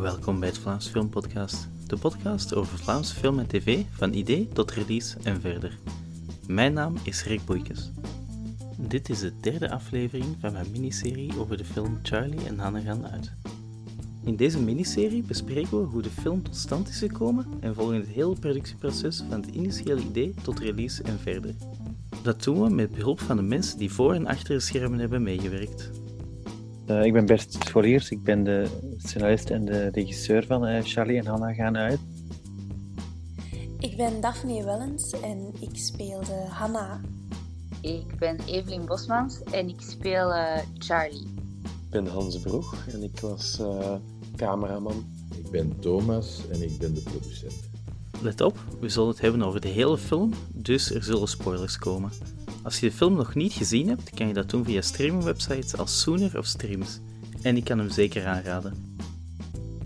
Welkom bij het Vlaams Film Podcast, de podcast over Vlaamse film en tv van idee tot release en verder. Mijn naam is Rick Boeikes. Dit is de derde aflevering van mijn miniserie over de film Charlie en Hannah gaan uit. In deze miniserie bespreken we hoe de film tot stand is gekomen en volgen het hele productieproces van het initiële idee tot release en verder. Dat doen we met behulp van de mensen die voor en achter de schermen hebben meegewerkt. Uh, ik ben Bert Scholiers, ik ben de scenarist en de regisseur van uh, Charlie en Hannah gaan uit. Ik ben Daphne Wellens en ik speelde Hannah. Ik ben Evelien Bosmans en ik speel uh, Charlie. Ik ben Hans Broeg en ik was cameraman. Ik ben Thomas en ik ben de producent. Let op, we zullen het hebben over de hele film, dus er zullen spoilers komen. Als je de film nog niet gezien hebt, kan je dat doen via streamingwebsites als Sooner of Streams. En ik kan hem zeker aanraden.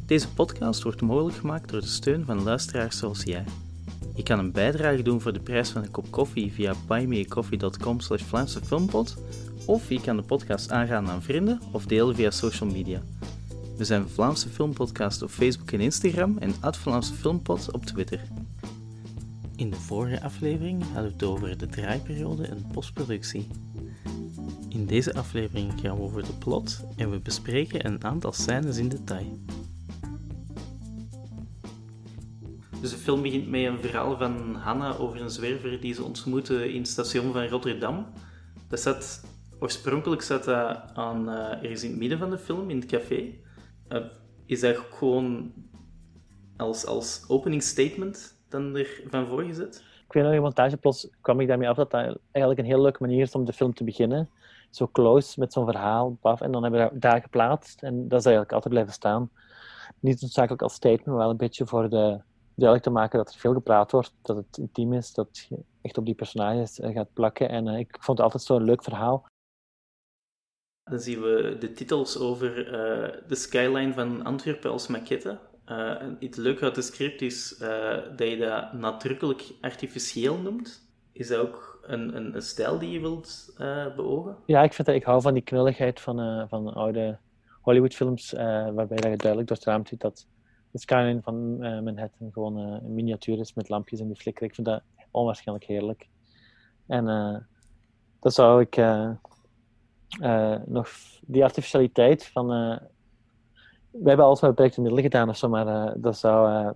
Deze podcast wordt mogelijk gemaakt door de steun van luisteraars zoals jij. Je kan een bijdrage doen voor de prijs van een kop koffie via buymeacoffee.com slash of je kan de podcast aanraden aan vrienden of delen via social media. We zijn Vlaamse Filmpodcast op Facebook en Instagram en Vlaamse Filmpot op Twitter. In de vorige aflevering hadden we het over de draaiperiode en postproductie. In deze aflevering gaan we over de plot en we bespreken een aantal scènes in detail. Dus de film begint met een verhaal van Hanna over een zwerver die ze ontmoeten in het station van Rotterdam. Dat zat, oorspronkelijk zat dat aan, uh, ergens in het midden van de film, in het café. Uh, is dat gewoon als, als opening statement dan ervan voorgezet? Ik weet nog, in montageplots kwam ik daarmee af dat dat eigenlijk een heel leuke manier is om de film te beginnen. Zo close, met zo'n verhaal, paf, en dan hebben we daar geplaatst. En dat is eigenlijk altijd blijven staan. Niet noodzakelijk als statement, maar wel een beetje voor de, duidelijk te maken dat er veel gepraat wordt, dat het intiem is, dat je echt op die personages eh, gaat plakken. En uh, ik vond het altijd zo'n leuk verhaal. Dan zien we de titels over uh, de skyline van Antwerpen als maquette. Uh, iets leuk uit de script is uh, dat je dat nadrukkelijk artificieel noemt. Is dat ook een, een, een stijl die je wilt uh, beogen? Ja, ik, vind dat, ik hou van die knulligheid van, van oude Hollywoodfilms, waarbij dat je duidelijk door het raam ziet dat de skyline van Manhattan gewoon een miniatuur is met lampjes en die flikkeren. Ik vind dat onwaarschijnlijk heerlijk. En dat zou ik nog die artificialiteit van we hebben alles met beperkte middelen gedaan of zo, maar uh, dat zou. Uh,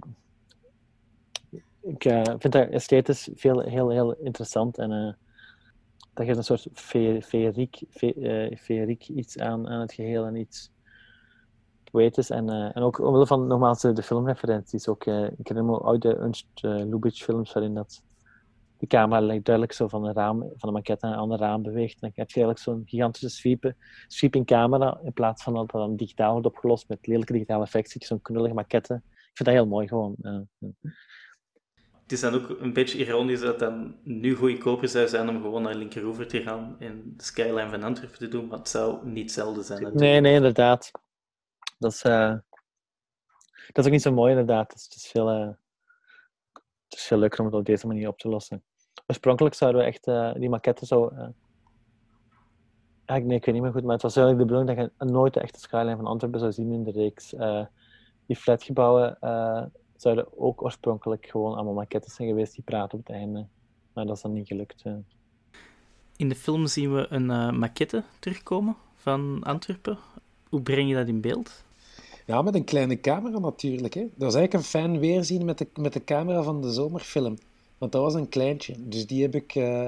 ik uh, vind dat esthetisch veel, heel, heel interessant en dat geeft een soort feeriek, feeriek iets aan, aan het geheel en iets poëtisch. En, en ook omwille van nogmaals de, de filmreferenties. Ook, ik herinner me oude Ernst Lubitsch films waarin dat de camera lijkt duidelijk zo van een raam, van de maquette naar een ander raam beweegt. En dan heb je eigenlijk zo'n gigantische sweep, sweeping camera, in plaats van dat dat dan digitaal wordt opgelost met lelijke digitale effecten, zo'n knullige maquette. Ik vind dat heel mooi gewoon. Het is dan ook een beetje ironisch dat dan nu goedkoper zou zijn om gewoon naar Linkeroever te gaan en de skyline van Antwerpen te doen, maar het zou niet hetzelfde zijn. Natuurlijk. Nee, nee, inderdaad. Dat is, uh, dat is ook niet zo mooi, inderdaad. Het is, veel, uh, het is veel leuker om het op deze manier op te lossen oorspronkelijk zouden we echt uh, die maquette zo. Uh, nee, ik weet niet meer goed, maar het was eigenlijk de bedoeling dat je nooit de echte skyline van Antwerpen zou zien in de reeks. Uh, die flatgebouwen zouden ook oorspronkelijk gewoon allemaal maquettes zijn geweest die praten op het einde. Maar dat is dan niet gelukt. In de film zien we een maquette terugkomen van Antwerpen. Hoe breng je dat in beeld? Ja, met een kleine camera natuurlijk. Hè. Dat is eigenlijk een fijn weerzien met de, met de camera van de zomerfilm. Want dat was een kleintje. Dus die heb ik, uh,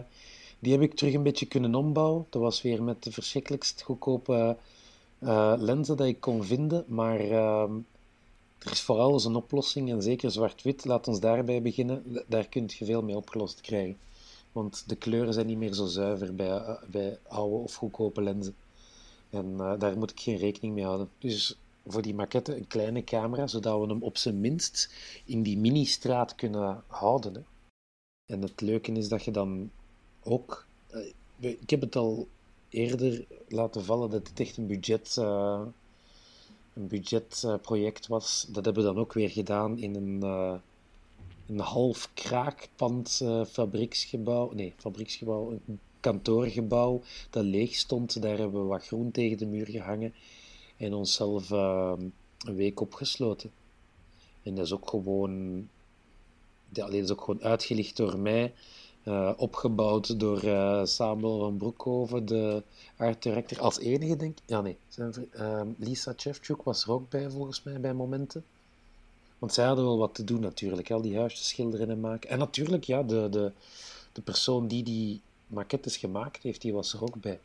die heb ik terug een beetje kunnen ombouwen. Dat was weer met de verschrikkelijkst goedkope uh, lenzen dat ik kon vinden. Maar uh, er is vooral eens een oplossing. En zeker zwart-wit, laat ons daarbij beginnen. Daar kun je veel mee opgelost krijgen. Want de kleuren zijn niet meer zo zuiver bij, uh, bij oude of goedkope lenzen. En daar moet ik geen rekening mee houden. Dus voor die maquette een kleine camera, zodat we hem op zijn minst in die mini-straat kunnen houden. En het leuke is dat je dan ook. Eh, ik heb het al eerder laten vallen dat het echt een budget. Uh, een budgetproject was. Dat hebben we dan ook weer gedaan in een, uh, een half kraakpand fabrieksgebouw. Nee, fabrieksgebouw, een kantoorgebouw dat leeg stond. Daar hebben we wat groen tegen de muur gehangen en onszelf een week opgesloten. En dat is ook gewoon, ja, dat is ook gewoon uitgelicht door mij, eh, opgebouwd door uh, Samuel van Broekhoven, de art director, als enige denk ik. Ja, nee, uh, Lisa Chevchuk was er ook bij volgens mij bij momenten. Want zij hadden wel wat te doen natuurlijk, al die huisjes schilderen en maken. En natuurlijk, ja, de, de, de persoon die die maquettes gemaakt heeft, die was er ook bij.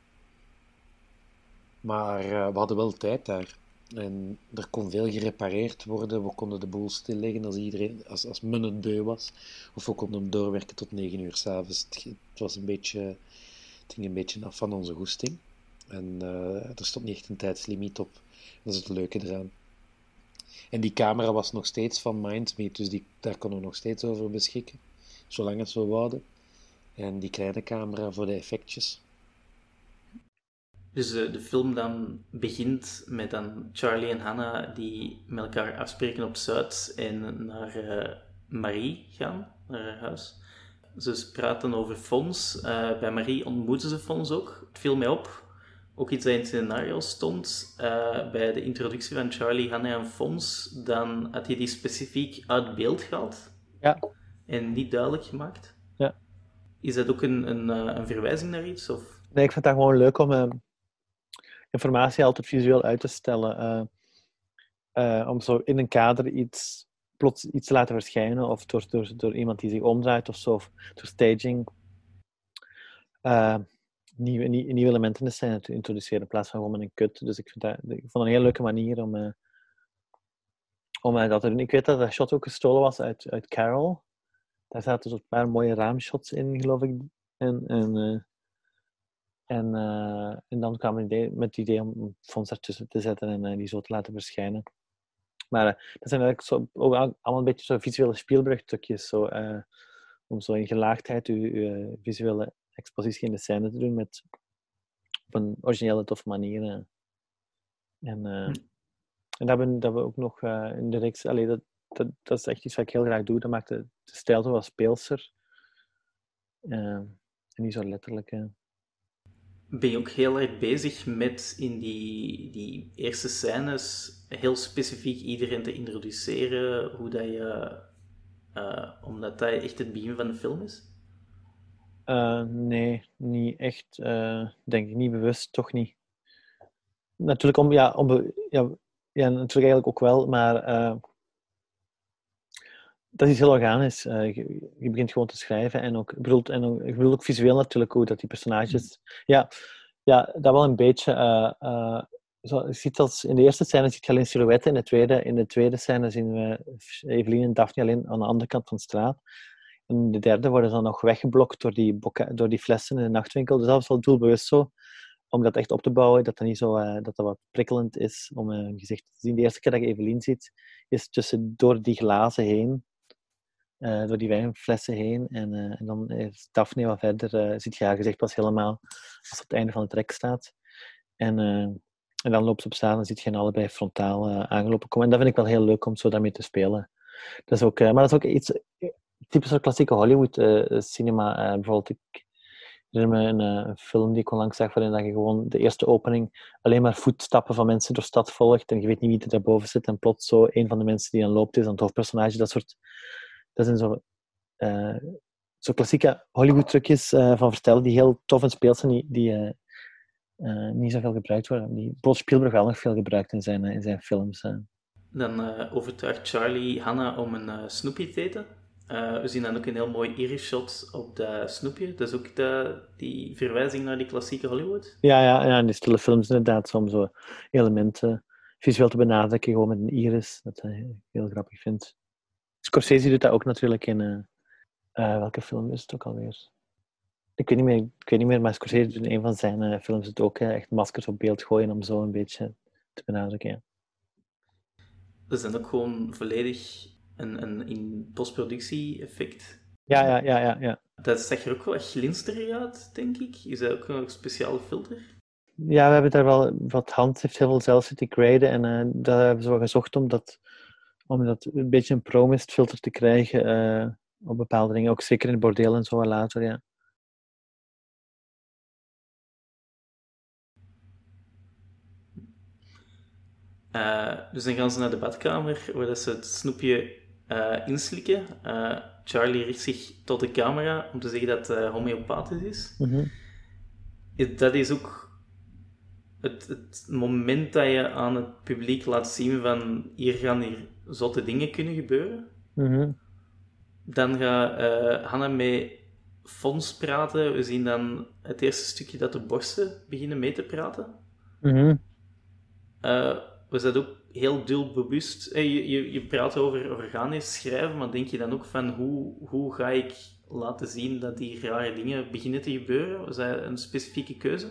Maar uh, we hadden wel tijd daar. En er kon veel gerepareerd worden. We konden de boel stilleggen als, iedereen, als, als men het beu was. Of we konden hem doorwerken tot 9 uur s'avonds. Het, het, was een beetje, het ging een beetje af van onze goesting. En uh, er stond niet echt een tijdslimiet op. Dat is het leuke eraan. En die camera was nog steeds van Mindsmeet, dus die, daar konden we nog steeds over beschikken. Zolang het we wouden. En die kleine camera voor de effectjes. Dus uh, de film dan begint met dan Charlie en Hannah die met elkaar afspreken op Zuid en naar uh, Marie gaan, naar haar huis. Ze praten over Fons. Uh, bij Marie ontmoeten ze Fons ook. Het viel mij op. Ook iets dat in het scenario stond. bij de introductie van Charlie, Hannah en Fons, dan had je die specifiek uit beeld gehaald. Ja. En niet duidelijk gemaakt. Ja. Is dat ook een, een, een verwijzing naar iets? Of? Nee, ik vind dat gewoon leuk om informatie altijd visueel uit te stellen. Uh, uh, om zo in een kader iets, plots iets te laten verschijnen, of door, door, door iemand die zich omdraait of zo, of door staging. Uh, nieuwe, nieuwe elementen in de scène te introduceren in plaats van gewoon met een kut. Dus ik, vind dat, ik vond het een hele leuke manier om, om dat te doen. Ik weet dat dat shot ook gestolen was uit, uit Carol. Daar zaten zo'n paar mooie raamshots in, geloof ik. En, en en, uh, en dan kwam idee, met het idee om Fons ertussen te zetten en uh, die zo te laten verschijnen. Maar uh, dat zijn eigenlijk zo, ook allemaal een beetje zo visuele spielbrugtukjes. Zo, om zo in gelaagdheid uw, visuele expositie in de scène te doen met, op een originele, toffe manier. En, hm. en dat hebben, dat we ook nog in de reeks... Allee, dat, dat, dat, is echt iets wat ik heel graag doe. Dat maakt de, de stijl zo wat speelser. en niet zo letterlijk ben je ook heel erg bezig met in die, die eerste scènes heel specifiek iedereen te introduceren, hoe dat je, uh, omdat dat echt het begin van de film is? Uh, nee, niet echt. Uh, denk ik niet bewust, toch niet. Natuurlijk, om, ja, om, ja, ja, natuurlijk eigenlijk ook wel, maar dat is heel organisch. Uh, je, je, begint gewoon te schrijven en ook, bedoelt, en ook, ik bedoel ook visueel natuurlijk hoe dat die personages. Ja, ja dat wel een beetje. Uh, uh, zo, je ziet als, in de eerste scène ziet je alleen silhouetten, in de tweede, in de tweede scène zien we Evelien en Daphne alleen aan de andere kant van de straat. En in de derde worden ze dan nog weggeblokt door die, door die flessen in de nachtwinkel. Dus dat was wel doelbewust zo om dat echt op te bouwen, dat dat niet zo dat dat wat prikkelend is om een gezicht te zien. De eerste keer dat je Evelien ziet, is tussen door die glazen heen uh, door die wijnflessen heen. En, uh, en dan is Daphne wat verder, uh, ziet je haar gezicht pas helemaal als het, het einde van de trek staat. En, en dan loopt ze op staan en ziet je hen allebei frontaal aangelopen komen. En dat vind ik wel heel leuk om zo daarmee te spelen. Dat is ook, maar dat is ook iets typisch klassieke Hollywood cinema. bijvoorbeeld, ik herinner me een, film die ik onlangs zag, waarin dat je gewoon de eerste opening alleen maar voetstappen van mensen door stad volgt en je weet niet wie er daarboven zit en plots zo een van de mensen die dan loopt is dan het hoofdpersonage. Dat soort dat zijn zo, uh, zo klassieke Hollywood-trucjes uh, van vertellen die heel tof en speels zijn, die, die uh, niet zoveel gebruikt worden. Die Paul Spielberg wel nog veel gebruikt in zijn, in zijn films. Dan overtuigt Charlie Hannah om een snoepje te eten. we zien dan ook een heel mooi iris shot op dat snoepje. Dat is ook de, die verwijzing naar die klassieke Hollywood. Ja, ja, ja in die stille films inderdaad. Soms zo elementen visueel te benadrukken, gewoon met een iris. Dat ik heel grappig vind. Scorsese doet dat ook natuurlijk in... Uh, uh, welke film is het ook alweer? Ik weet niet meer, ik weet niet meer maar Scorsese doet in een van zijn uh, films het ook. echt maskers op beeld gooien om zo een beetje te benadrukken. Ja. Dat is dan ook gewoon volledig een, een in postproductie effect. Ja, ja, ja, ja, ja. Dat zag er ook wel glinsterig uit, denk ik. Is dat ook een speciale filter? Ja, we hebben daar wel wat hand heeft heel veel zelf zitten graden en uh, daar hebben ze wel gezocht om dat om dat een beetje een promist filter te krijgen uh, op bepaalde dingen. Ook zeker in het bordeel en zo later, ja. Eh, dus dan gaan ze naar de badkamer, waar dat ze het snoepje eh, inslikken. Eh, Charlie richt zich tot de camera om te zeggen dat het homeopathisch is. Mhm. Is- Dat is ook het, het moment dat je aan het publiek laat zien van hier gaan hier zotte dingen kunnen gebeuren. Mhm. Dan gaat eh Hanna met Fons praten. We zien dan het eerste stukje dat de borsten beginnen mee te praten. Mhm. Eh, was dat ook heel doelbewust? Eh, je, je, je praat over organisch schrijven, maar denk je dan ook van hoe, hoe ga ik laten zien dat die rare dingen beginnen te gebeuren? Was dat een specifieke keuze?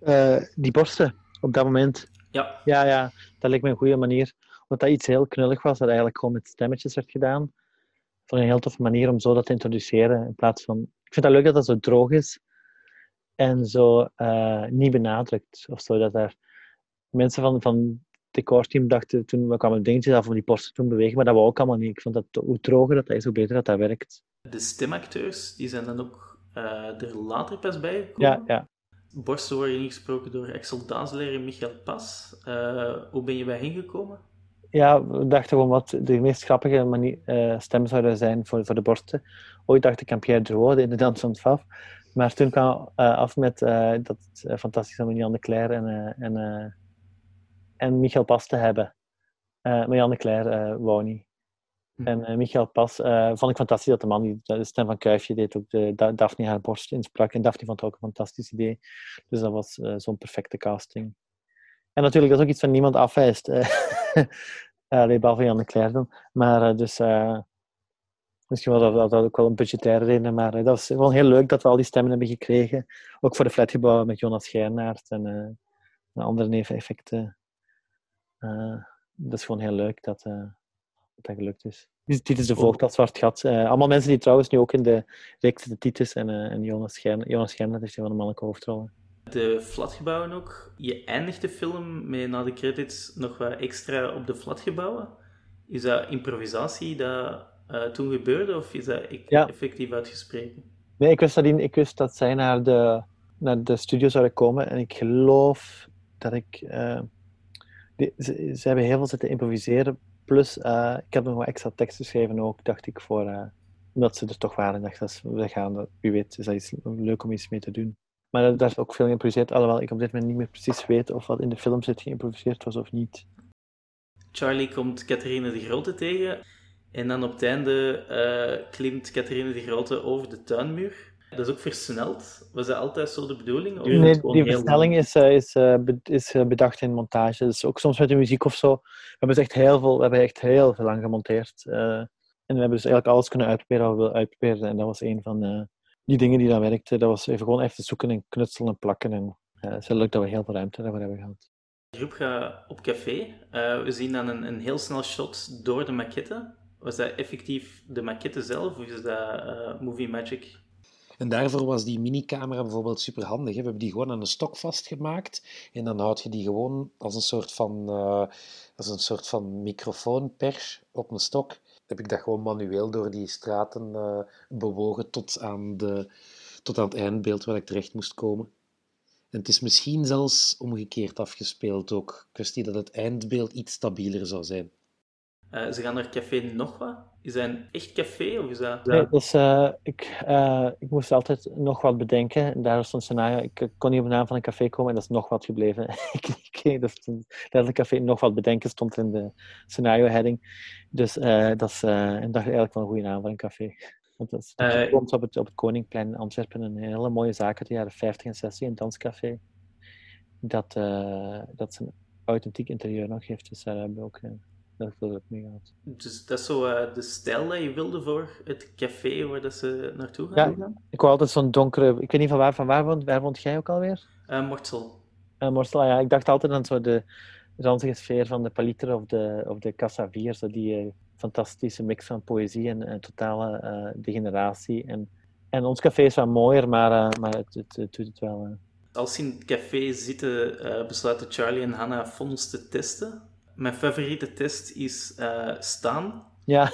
Eh, die borsten, op dat moment. Ja, Ja, ja, dat lijkt me een goede manier. Omdat dat iets heel knullig was, dat eigenlijk gewoon met stemmetjes werd gedaan. Ik een heel toffe manier om zo dat te introduceren. In plaats van... Ik vind dat leuk dat dat zo droog is. En zo eh, niet benadrukt. Of zo, dat daar mensen van, van het decorteam dachten toen we kwamen dingetjes af om die borsten toen bewegen, maar dat wou ook allemaal niet. Ik vond dat hoe droger dat, is, hoe beter dat dat werkt. de stemacteurs die zijn dan ook eh, er later pas bijgekomen. Ja, ja. Borsten worden ingesproken door en Michael Pas. Eh, hoe ben je bij hen gekomen? Ja, we dachten gewoon wat de meest grappige manier, eh, stem zouden zijn voor, voor de borsten. Ooit dacht ik aan Pierre in de Dans van het Faf. Maar toen kwam eh, af met dat het eh, fantastisch om Jan de Cler en, en, en Michael Pas te hebben. Maar Jan de Cler wou niet. En eh, Michael Pas eh, vond ik fantastisch dat de man die de stem van Kuifje deed, ook de, Da- Daphne haar borst insprak. En Daphne vond het ook een fantastisch idee. Dus dat was eh, zo'n perfecte casting. En natuurlijk, dat is ook iets van niemand afwijst. Allee, behalve Jan de Cler. Maar dus... Misschien was dat, dat ook wel een budgettaire reden, maar dat was gewoon heel leuk dat we al die stemmen hebben gekregen. Ook voor de flatgebouwen met Jonas Geirnaert en, andere neveneffecten. Eh, dat is gewoon heel leuk dat dat, dat gelukt is. Dit dit is de voogd als zwart gat. Eh, allemaal mensen die trouwens nu ook in de reeks de Titus en, eh, en Jonas Geirnaert. Jonas Geirnaert is een van de mannelijke hoofdrollen. De flatgebouwen ook. Je eindigt de film met na de credits nog wat extra op de flatgebouwen. Is dat improvisatie dat eh, toen gebeurde of is dat e- Ja. effectief uitgesproken? Nee, ik wist, dat, die- ik wist dat zij naar de, naar de studio zouden komen en ik geloof dat ik. eh, die- ze, ze hebben heel veel zitten improviseren. Plus, eh, ik heb nog wat extra tekst geschreven ook, dacht ik, voor, eh, omdat ze er toch waren. Dacht, dat is, we gaan, dat- wie weet, is dat iets leuk om iets mee te doen. Maar daar is ook veel geïmproviseerd, alhoewel ik op dit moment niet meer precies weet of wat in de film zit geïmproviseerd was of niet. Charlie komt Catharine de Grote tegen. En dan op het einde eh, klimt Catharine de Grote over de tuinmuur. Dat is ook versneld. Was dat altijd zo de bedoeling? Nee, die versnelling is, eh, is, eh, is eh, bedacht in montage. Dus ook soms met de muziek of zo. We hebben dus echt heel veel, we hebben echt heel veel lang gemonteerd. en we hebben dus eigenlijk alles kunnen uitproberen wat we wilden uitproberen. En dat was een van die dingen die dan werkte. Dat was even gewoon even zoeken en knutselen en plakken. En het is leuk dat we heel veel ruimte daarvoor hebben gehad. De groep gaat op café. We zien dan een, een heel snel shot door de maquette. Was dat effectief de maquette zelf of is dat movie magic? En daarvoor was die minicamera bijvoorbeeld super handig. We hebben die gewoon aan een stok vastgemaakt. En dan houd je die gewoon als een soort van, eh, als een soort van microfoonpers op een stok. Heb ik dat gewoon manueel door die straten eh, bewogen tot aan, de, tot aan het eindbeeld waar ik terecht moest komen. En het is misschien zelfs omgekeerd afgespeeld ook. Kwestie dat het eindbeeld iets stabieler zou zijn. Eh, ze gaan naar café nog wat. Is dat een echt café of is dat... Nee, dus eh, ik, eh, ik moest altijd nog wat bedenken. Daar stond scenario. Ik kon niet op de naam van een café komen en dat is nog wat gebleven. ik, dat een café nog wat bedenken stond in de scenario-heading. Dus eh, dat is en dat is eigenlijk wel een goede naam voor een café. Want dat is dat komt op het, op het Koningplein in Antwerpen een hele mooie zaak uit de jaren 50 en 60, een danscafé. Dat, dat zijn authentiek interieur nog heeft. Dus daar hebben we ook, dat ik ook. Dus dat is zo eh, de stijl dat je wilde voor het café waar dat ze naartoe Ja. gaan? Ik wou altijd zo'n donkere... Ik weet niet van waar, van waar woont, waar woont jij ook alweer? Eh, Mortsel. Uh, Morsel, ja, ik dacht altijd aan zo de ranzige sfeer van de Paliter of de, of de Casa Vier, zo die eh, fantastische mix van poëzie en, en totale eh, degeneratie. En, en ons café is wat mooier, maar, eh, maar het, het, het doet het wel. eh. Als ze in het café zitten, eh, besluiten Charlie en Hannah Fons te testen. Mijn favoriete test is eh, staan. Ja,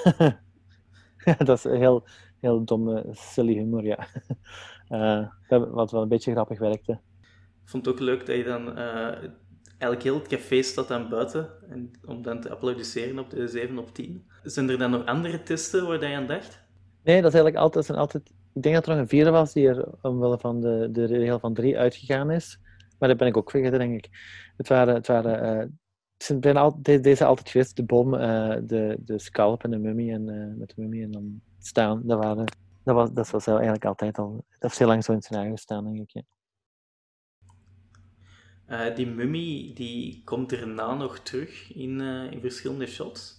dat is heel, heel domme, silly humor, ja. Dat- wat wel een beetje grappig werkte. Ik vond het ook leuk dat je dan eh, Eigenlijk heel het café staat dan buiten en, om dan te applaudisseren op de 7 op 10. Zijn er dan nog andere testen waar je aan dacht? Nee, dat is eigenlijk altijd, zijn altijd... Ik denk dat er nog een vierde was die er omwille van de, de regel van drie uitgegaan is. Maar dat ben ik ook vergeten, denk ik. Het waren... Het waren zijn bijna al, de- deze altijd geweest. De bom, eh, de, de scalp en de mummie. En, eh, met de mummie en dan staan. Dat, waren, dat, was, dat was eigenlijk altijd al... Dat heeft heel lang zo in het scenario gestaan, denk ik. Ja. Eh, die mummie die komt daarna nog terug in, in verschillende shots.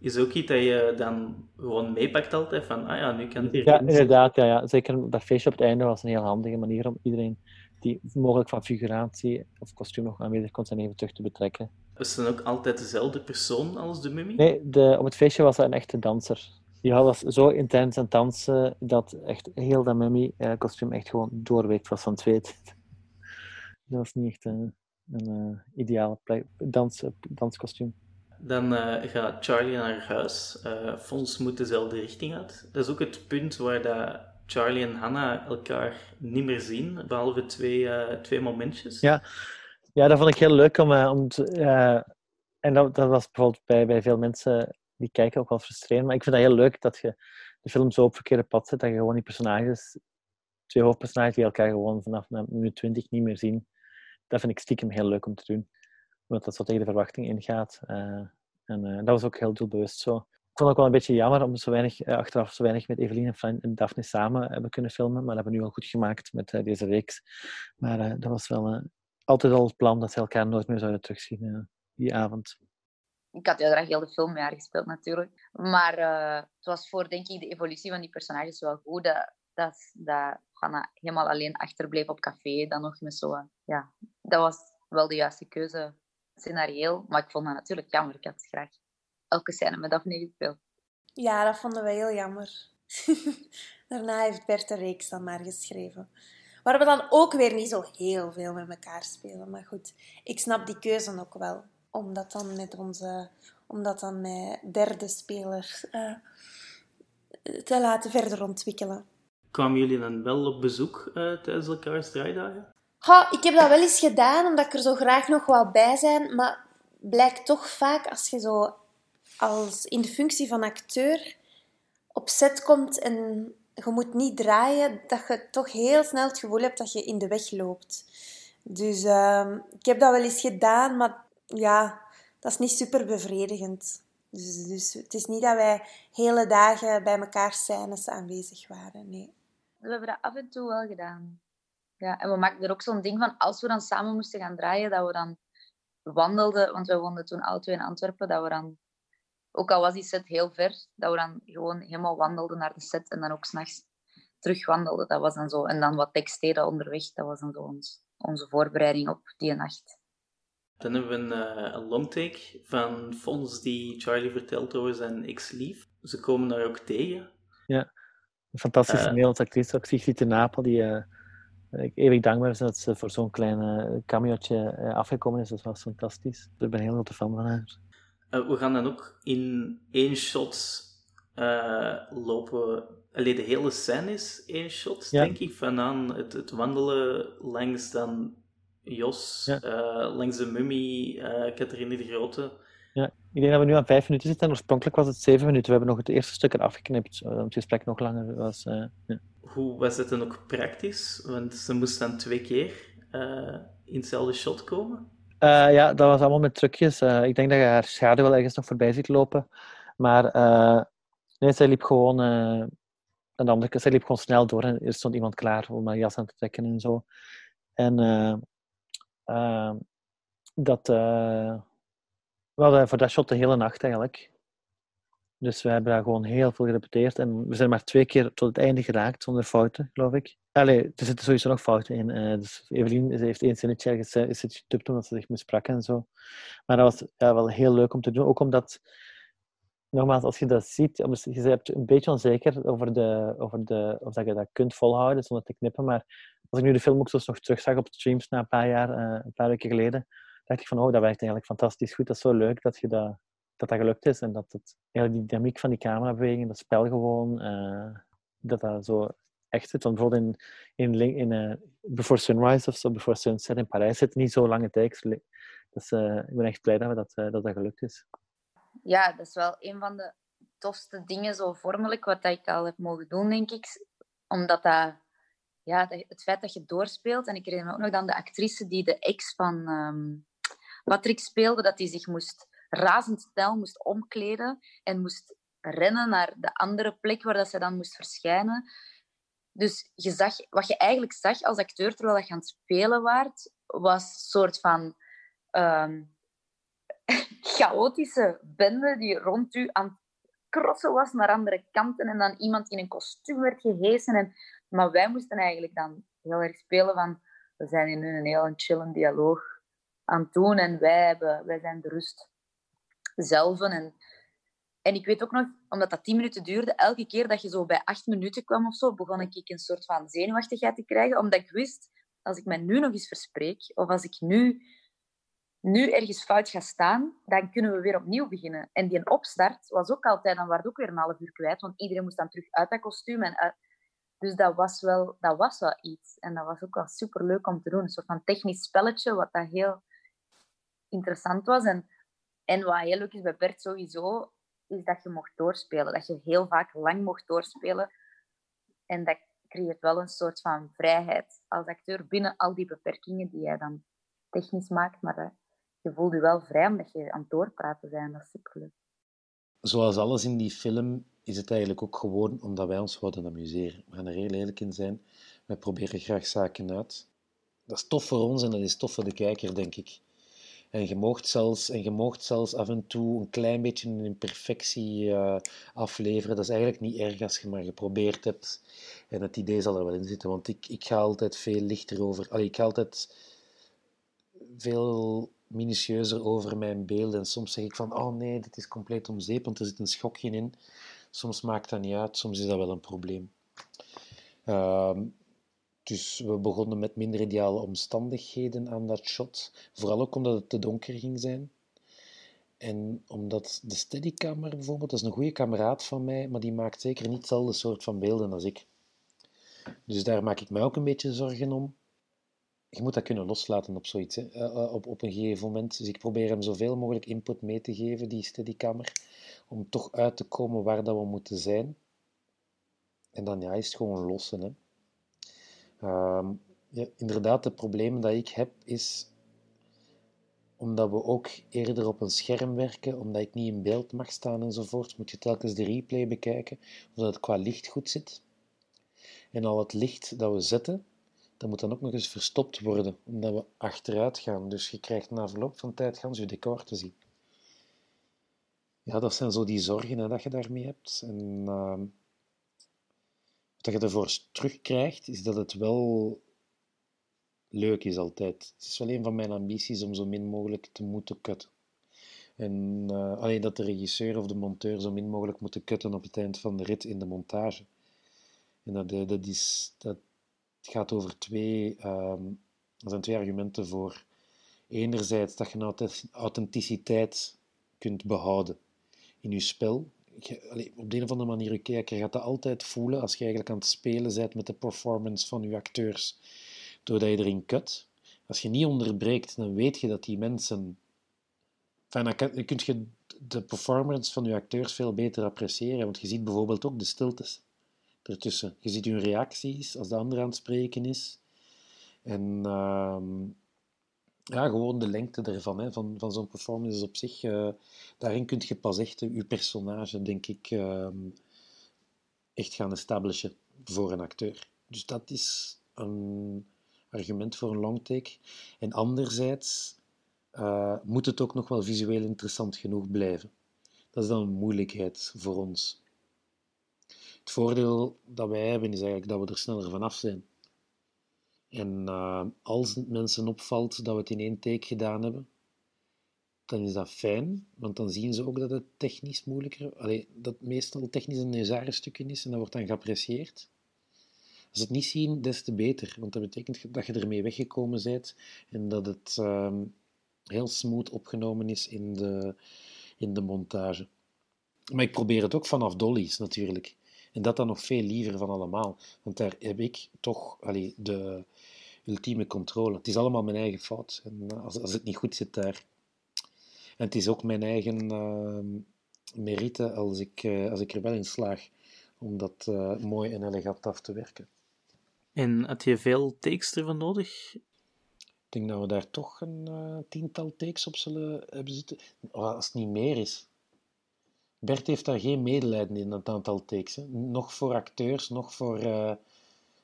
Is ook iets dat je dan gewoon meepakt altijd van, ah ja, nu kan het hier Ja, inderdaad. Ja, ja. Zeker dat feestje op het einde was een heel handige manier om iedereen die mogelijk van figuratie of kostuum nog aanwezig kon zijn even terug te betrekken. Het dan ook altijd dezelfde persoon als de mummie? Nee, de, op het feestje was hij een echte danser. Die was zo intens aan het dansen dat echt heel dat mummy-kostuum echt gewoon doorweekt was van het zweet. Dat was niet echt een, een eh, ideale dans, danskostuum. Dan eh, gaat Charlie naar huis. Eh Fons moet dezelfde richting uit. Dat is ook het punt waar dat Charlie en Hannah elkaar niet meer zien, behalve twee, eh, twee momentjes. Ja. Ja, dat vond ik heel leuk om, eh, om te, eh, en dat, dat was bijvoorbeeld bij, bij veel mensen die kijken ook wel frustrerend. Maar ik vind dat heel leuk dat je de film zo op verkeerde pad zet, dat je gewoon die personages, twee hoofdpersonages, die elkaar gewoon vanaf na minuut 20 niet meer zien. Dat vind ik stiekem heel leuk om te doen. Omdat dat zo tegen de verwachting ingaat. eh, en dat was ook heel doelbewust zo. Ik vond het ook wel een beetje jammer om zo weinig, achteraf zo weinig met Evelien en, Daphne samen hebben kunnen filmen. Maar dat hebben we nu al goed gemaakt met deze reeks. Maar dat was wel altijd al het plan dat ze elkaar nooit meer zouden terugzien eh, die avond. Ik had heel graag heel de film mee haar gespeeld natuurlijk. Maar eh, het was voor, denk ik, de evolutie van die personages wel goed. Dat, dat, dat Hannah helemaal alleen achterbleef op café. Dan nog met zo... eh, Ja, dat was wel de juiste keuze scenario. Maar ik vond dat natuurlijk jammer. Ik had graag elke scène met Daphne gespeeld. Ja, dat vonden we heel jammer. Daarna heeft Bert de reeks dan maar geschreven. Waar we dan ook weer niet zo heel veel met elkaar spelen. Maar goed, ik snap die keuze ook wel. Om dat dan met onze... Om dat dan met derde spelers eh, te laten verder ontwikkelen. Kwamen jullie dan wel op bezoek eh, tijdens elkaars draaidagen? Ha, ik heb dat wel eens gedaan, omdat ik er zo graag nog wou bij zijn. Maar blijkt toch vaak als je zo als in de functie van acteur op set komt en je moet niet draaien, dat je toch heel snel het gevoel hebt dat je in de weg loopt. Dus ehm, ik heb dat wel eens gedaan, maar ja, dat is niet super bevredigend. Dus, dus het is niet dat wij hele dagen bij elkaar scènes aanwezig waren, nee. We hebben dat af en toe wel gedaan. Ja, en we maakten er ook zo'n ding van, als we dan samen moesten gaan draaien, dat we dan wandelden, want we woonden toen alle twee in Antwerpen, dat we dan, ook al was die set heel ver, dat we dan gewoon helemaal wandelden naar de set en dan ook s'nachts terug wandelden. Dat was dan zo. En dan wat tekst deden onderweg, dat was dan zo ons, onze voorbereiding op die nacht. Dan hebben we een, eh, een longtake van Fons die Charlie vertelt over zijn ex-lief. Ze komen daar ook tegen. Een fantastische Eh. Nederlandse actrice, ook Sigrid de Napel, die eh, ik eeuwig dankbaar ben dat ze voor zo'n klein cameootje eh, afgekomen is. Dat was fantastisch. Ik ben een heel grote fan van haar. Eh, we gaan dan ook in één shot eh, lopen. Allee, de hele scène is één shot, Ja. denk ik. Vanaan het, het wandelen langs dan Jos, Ja. eh, langs de mummie, Catherine de Grote. Ik denk dat we nu aan vijf minuten zitten en oorspronkelijk was het zeven minuten. We hebben nog het eerste stuk eraf geknipt, zodat het gesprek nog langer was. ja. Hoe was het dan ook praktisch? Want ze moest dan twee keer in hetzelfde shot komen. Eh, ja, dat was allemaal met trucjes. Eh, ik denk dat je haar schaduw wel ergens nog voorbij ziet lopen. Maar eh, nee, zij liep gewoon... de andere zij liep gewoon snel door en er stond iemand klaar om haar jas aan te trekken en zo. En dat... we hadden voor dat shot de hele nacht eigenlijk. Dus we hebben daar gewoon heel veel gerepeteerd. En we zijn maar twee keer tot het einde geraakt zonder fouten, geloof ik. Allee, er zitten sowieso nog fouten in. eh, dus Evelien heeft zinnetje ergens eh, is het getupt omdat ze zich missprak en zo. Maar dat was ja, wel heel leuk om te doen. Ook omdat, nogmaals, als je dat ziet, je bent een beetje onzeker over, de, over de, of dat je dat kunt volhouden zonder te knippen. Maar als ik nu de film ook zo eens nog terugzag op streams na een paar jaar, eh, een paar weken geleden, dacht ik van, oh, dat werkt eigenlijk fantastisch goed. Dat is zo leuk dat je dat, dat, dat gelukt is. En dat het, die dynamiek van die camerabeweging, dat spel gewoon, eh, dat dat zo echt zit. Bijvoorbeeld in, in, in eh, Before Sunrise of zo, Before Sunset in Parijs zitten niet zo lange. Dat Dus eh, ik ben echt blij dat eh, dat, dat gelukt is. Ja, dat is wel een van de tofste dingen, zo vormelijk, wat ik al heb mogen doen, denk ik. Omdat dat, ja, het feit dat je doorspeelt. En ik herinner me ook nog dan de actrice die de ex van ehm, Patrick speelde, dat die zich moest razendsnel moest omkleden en moest rennen naar de andere plek waar dat ze dan moest verschijnen. Dus je zag, wat je eigenlijk zag als acteur terwijl je aan het spelen waart, was een soort van ehm, chaotische bende die rond u aan het crossen was naar andere kanten en dan iemand in een kostuum werd gehesen. En, maar wij moesten eigenlijk dan heel erg spelen van we zijn nu een heel chillen dialoog aan het doen en wij, hebben, wij zijn de rust zelf. En, en ik weet ook nog, omdat dat tien minuten duurde, elke keer dat je zo bij acht minuten kwam of zo, begon ik een soort van zenuwachtigheid te krijgen, omdat ik wist, als ik mij nu nog eens verspreek, of als ik nu, nu ergens fout ga staan, dan kunnen we weer opnieuw beginnen. En die opstart was ook altijd, dan werd ook weer een half uur kwijt, want iedereen moest dan terug uit dat kostuum. En dus dat was, wel, dat was wel iets. En dat was ook wel super leuk om te doen. Een soort van technisch spelletje, wat dat heel interessant was. En, en wat heel leuk is bij Bert sowieso, is dat je mocht doorspelen. Dat je heel vaak lang mocht doorspelen. En dat creëert wel een soort van vrijheid als acteur binnen al die beperkingen die jij dan technisch maakt. Maar eh, je voelt je wel vrij omdat je aan het doorpraten bent. Dat is superleuk. Zoals alles in die film is het eigenlijk ook gewoon omdat wij ons wilden amuseren. We gaan er heel eerlijk in zijn. Wij proberen graag zaken uit. Dat is tof voor ons en dat is tof voor de kijker, denk ik. En je moogt zelfs, en zelfs af en toe een klein beetje een imperfectie eh, afleveren. Dat is eigenlijk niet erg als je maar geprobeerd hebt. En het idee zal er wel in zitten. Want ik, ik ga altijd veel lichter over. Allee, ik ga altijd veel minutieuzer over mijn beelden. En soms zeg ik van, oh nee, dit is compleet om zeep, want er zit een schokje in. Soms maakt dat niet uit, soms is dat wel een probleem. Ehm, dus we begonnen met minder ideale omstandigheden aan dat shot. Vooral ook omdat het te donker ging zijn. En omdat de Steadicam bijvoorbeeld, dat is een goede kameraad van mij, maar die maakt zeker niet hetzelfde soort van beelden als ik. Dus daar maak ik mij ook een beetje zorgen om. Je moet dat kunnen loslaten op zoiets, eh, op, op een gegeven moment. Dus ik probeer hem zoveel mogelijk input mee te geven, die Steadicammer, om toch uit te komen waar dat we moeten zijn. En dan ja, is het gewoon lossen. Hè. Ehm, inderdaad, de problemen dat ik heb, is omdat we ook eerder op een scherm werken, omdat ik niet in beeld mag staan enzovoort, moet je telkens de replay bekijken, of dat het qua licht goed zit. En al het licht dat we zetten, dat moet dan ook nog eens verstopt worden, omdat we achteruit gaan. Dus je krijgt na verloop van tijd gans je decor te zien. Ja, dat zijn zo die zorgen hè, dat je daarmee hebt. En ehm, wat je ervoor terugkrijgt, is dat het wel leuk is altijd. Het is wel een van mijn ambities om zo min mogelijk te moeten kutten. En eh, alleen dat de regisseur of de monteur zo min mogelijk moeten kutten op het eind van de rit in de montage. En dat, eh, dat, is, dat gaat over twee, ehm, zijn twee argumenten voor. Enerzijds dat je een auth- authenticiteit kunt behouden in je spel. Op de een of andere manier, je kijker gaat dat altijd voelen als je eigenlijk aan het spelen bent met de performance van je acteurs, doordat je erin kut. Als je niet onderbreekt, dan weet je dat die mensen... Enfin, dan kun je de performance van je acteurs veel beter appreciëren, want je ziet bijvoorbeeld ook de stiltes ertussen. Je ziet hun reacties als de ander aan het spreken is. En ehm, ja, gewoon de lengte ervan, hè, van, van zo'n performance op zich. eh, daarin kun je pas echt je personage, denk ik, ehm, echt gaan establishen voor een acteur. Dus dat is een argument voor een long take. En anderzijds eh, moet het ook nog wel visueel interessant genoeg blijven. Dat is dan een moeilijkheid voor ons. Het voordeel dat wij hebben is eigenlijk dat we er sneller vanaf zijn. En eh, als het mensen opvalt dat we het in één take gedaan hebben, dan is dat fijn, want dan zien ze ook dat het technisch moeilijker, allee, dat meestal technisch een nezarenstukken is en dat wordt dan geapprecieerd. Als ze het niet zien, des te beter, want dat betekent dat je ermee weggekomen bent en dat het ehm, heel smooth opgenomen is in de, in de montage. Maar ik probeer het ook vanaf dollies natuurlijk. En dat dan nog veel liever van allemaal. Want daar heb ik toch allee, de, ultieme controle. Het is allemaal mijn eigen fout. En eh, als, als het niet goed zit daar. En het is ook mijn eigen uh, merite als ik, uh, als ik er wel in slaag om dat uh, mooi en elegant af te werken. En had je veel takes ervan nodig? Ik denk dat we daar toch een tiental takes op zullen hebben zitten. Oh, als het niet meer is. Bert heeft daar geen medelijden in, dat aantal takes. Hè. Nog voor acteurs, nog voor...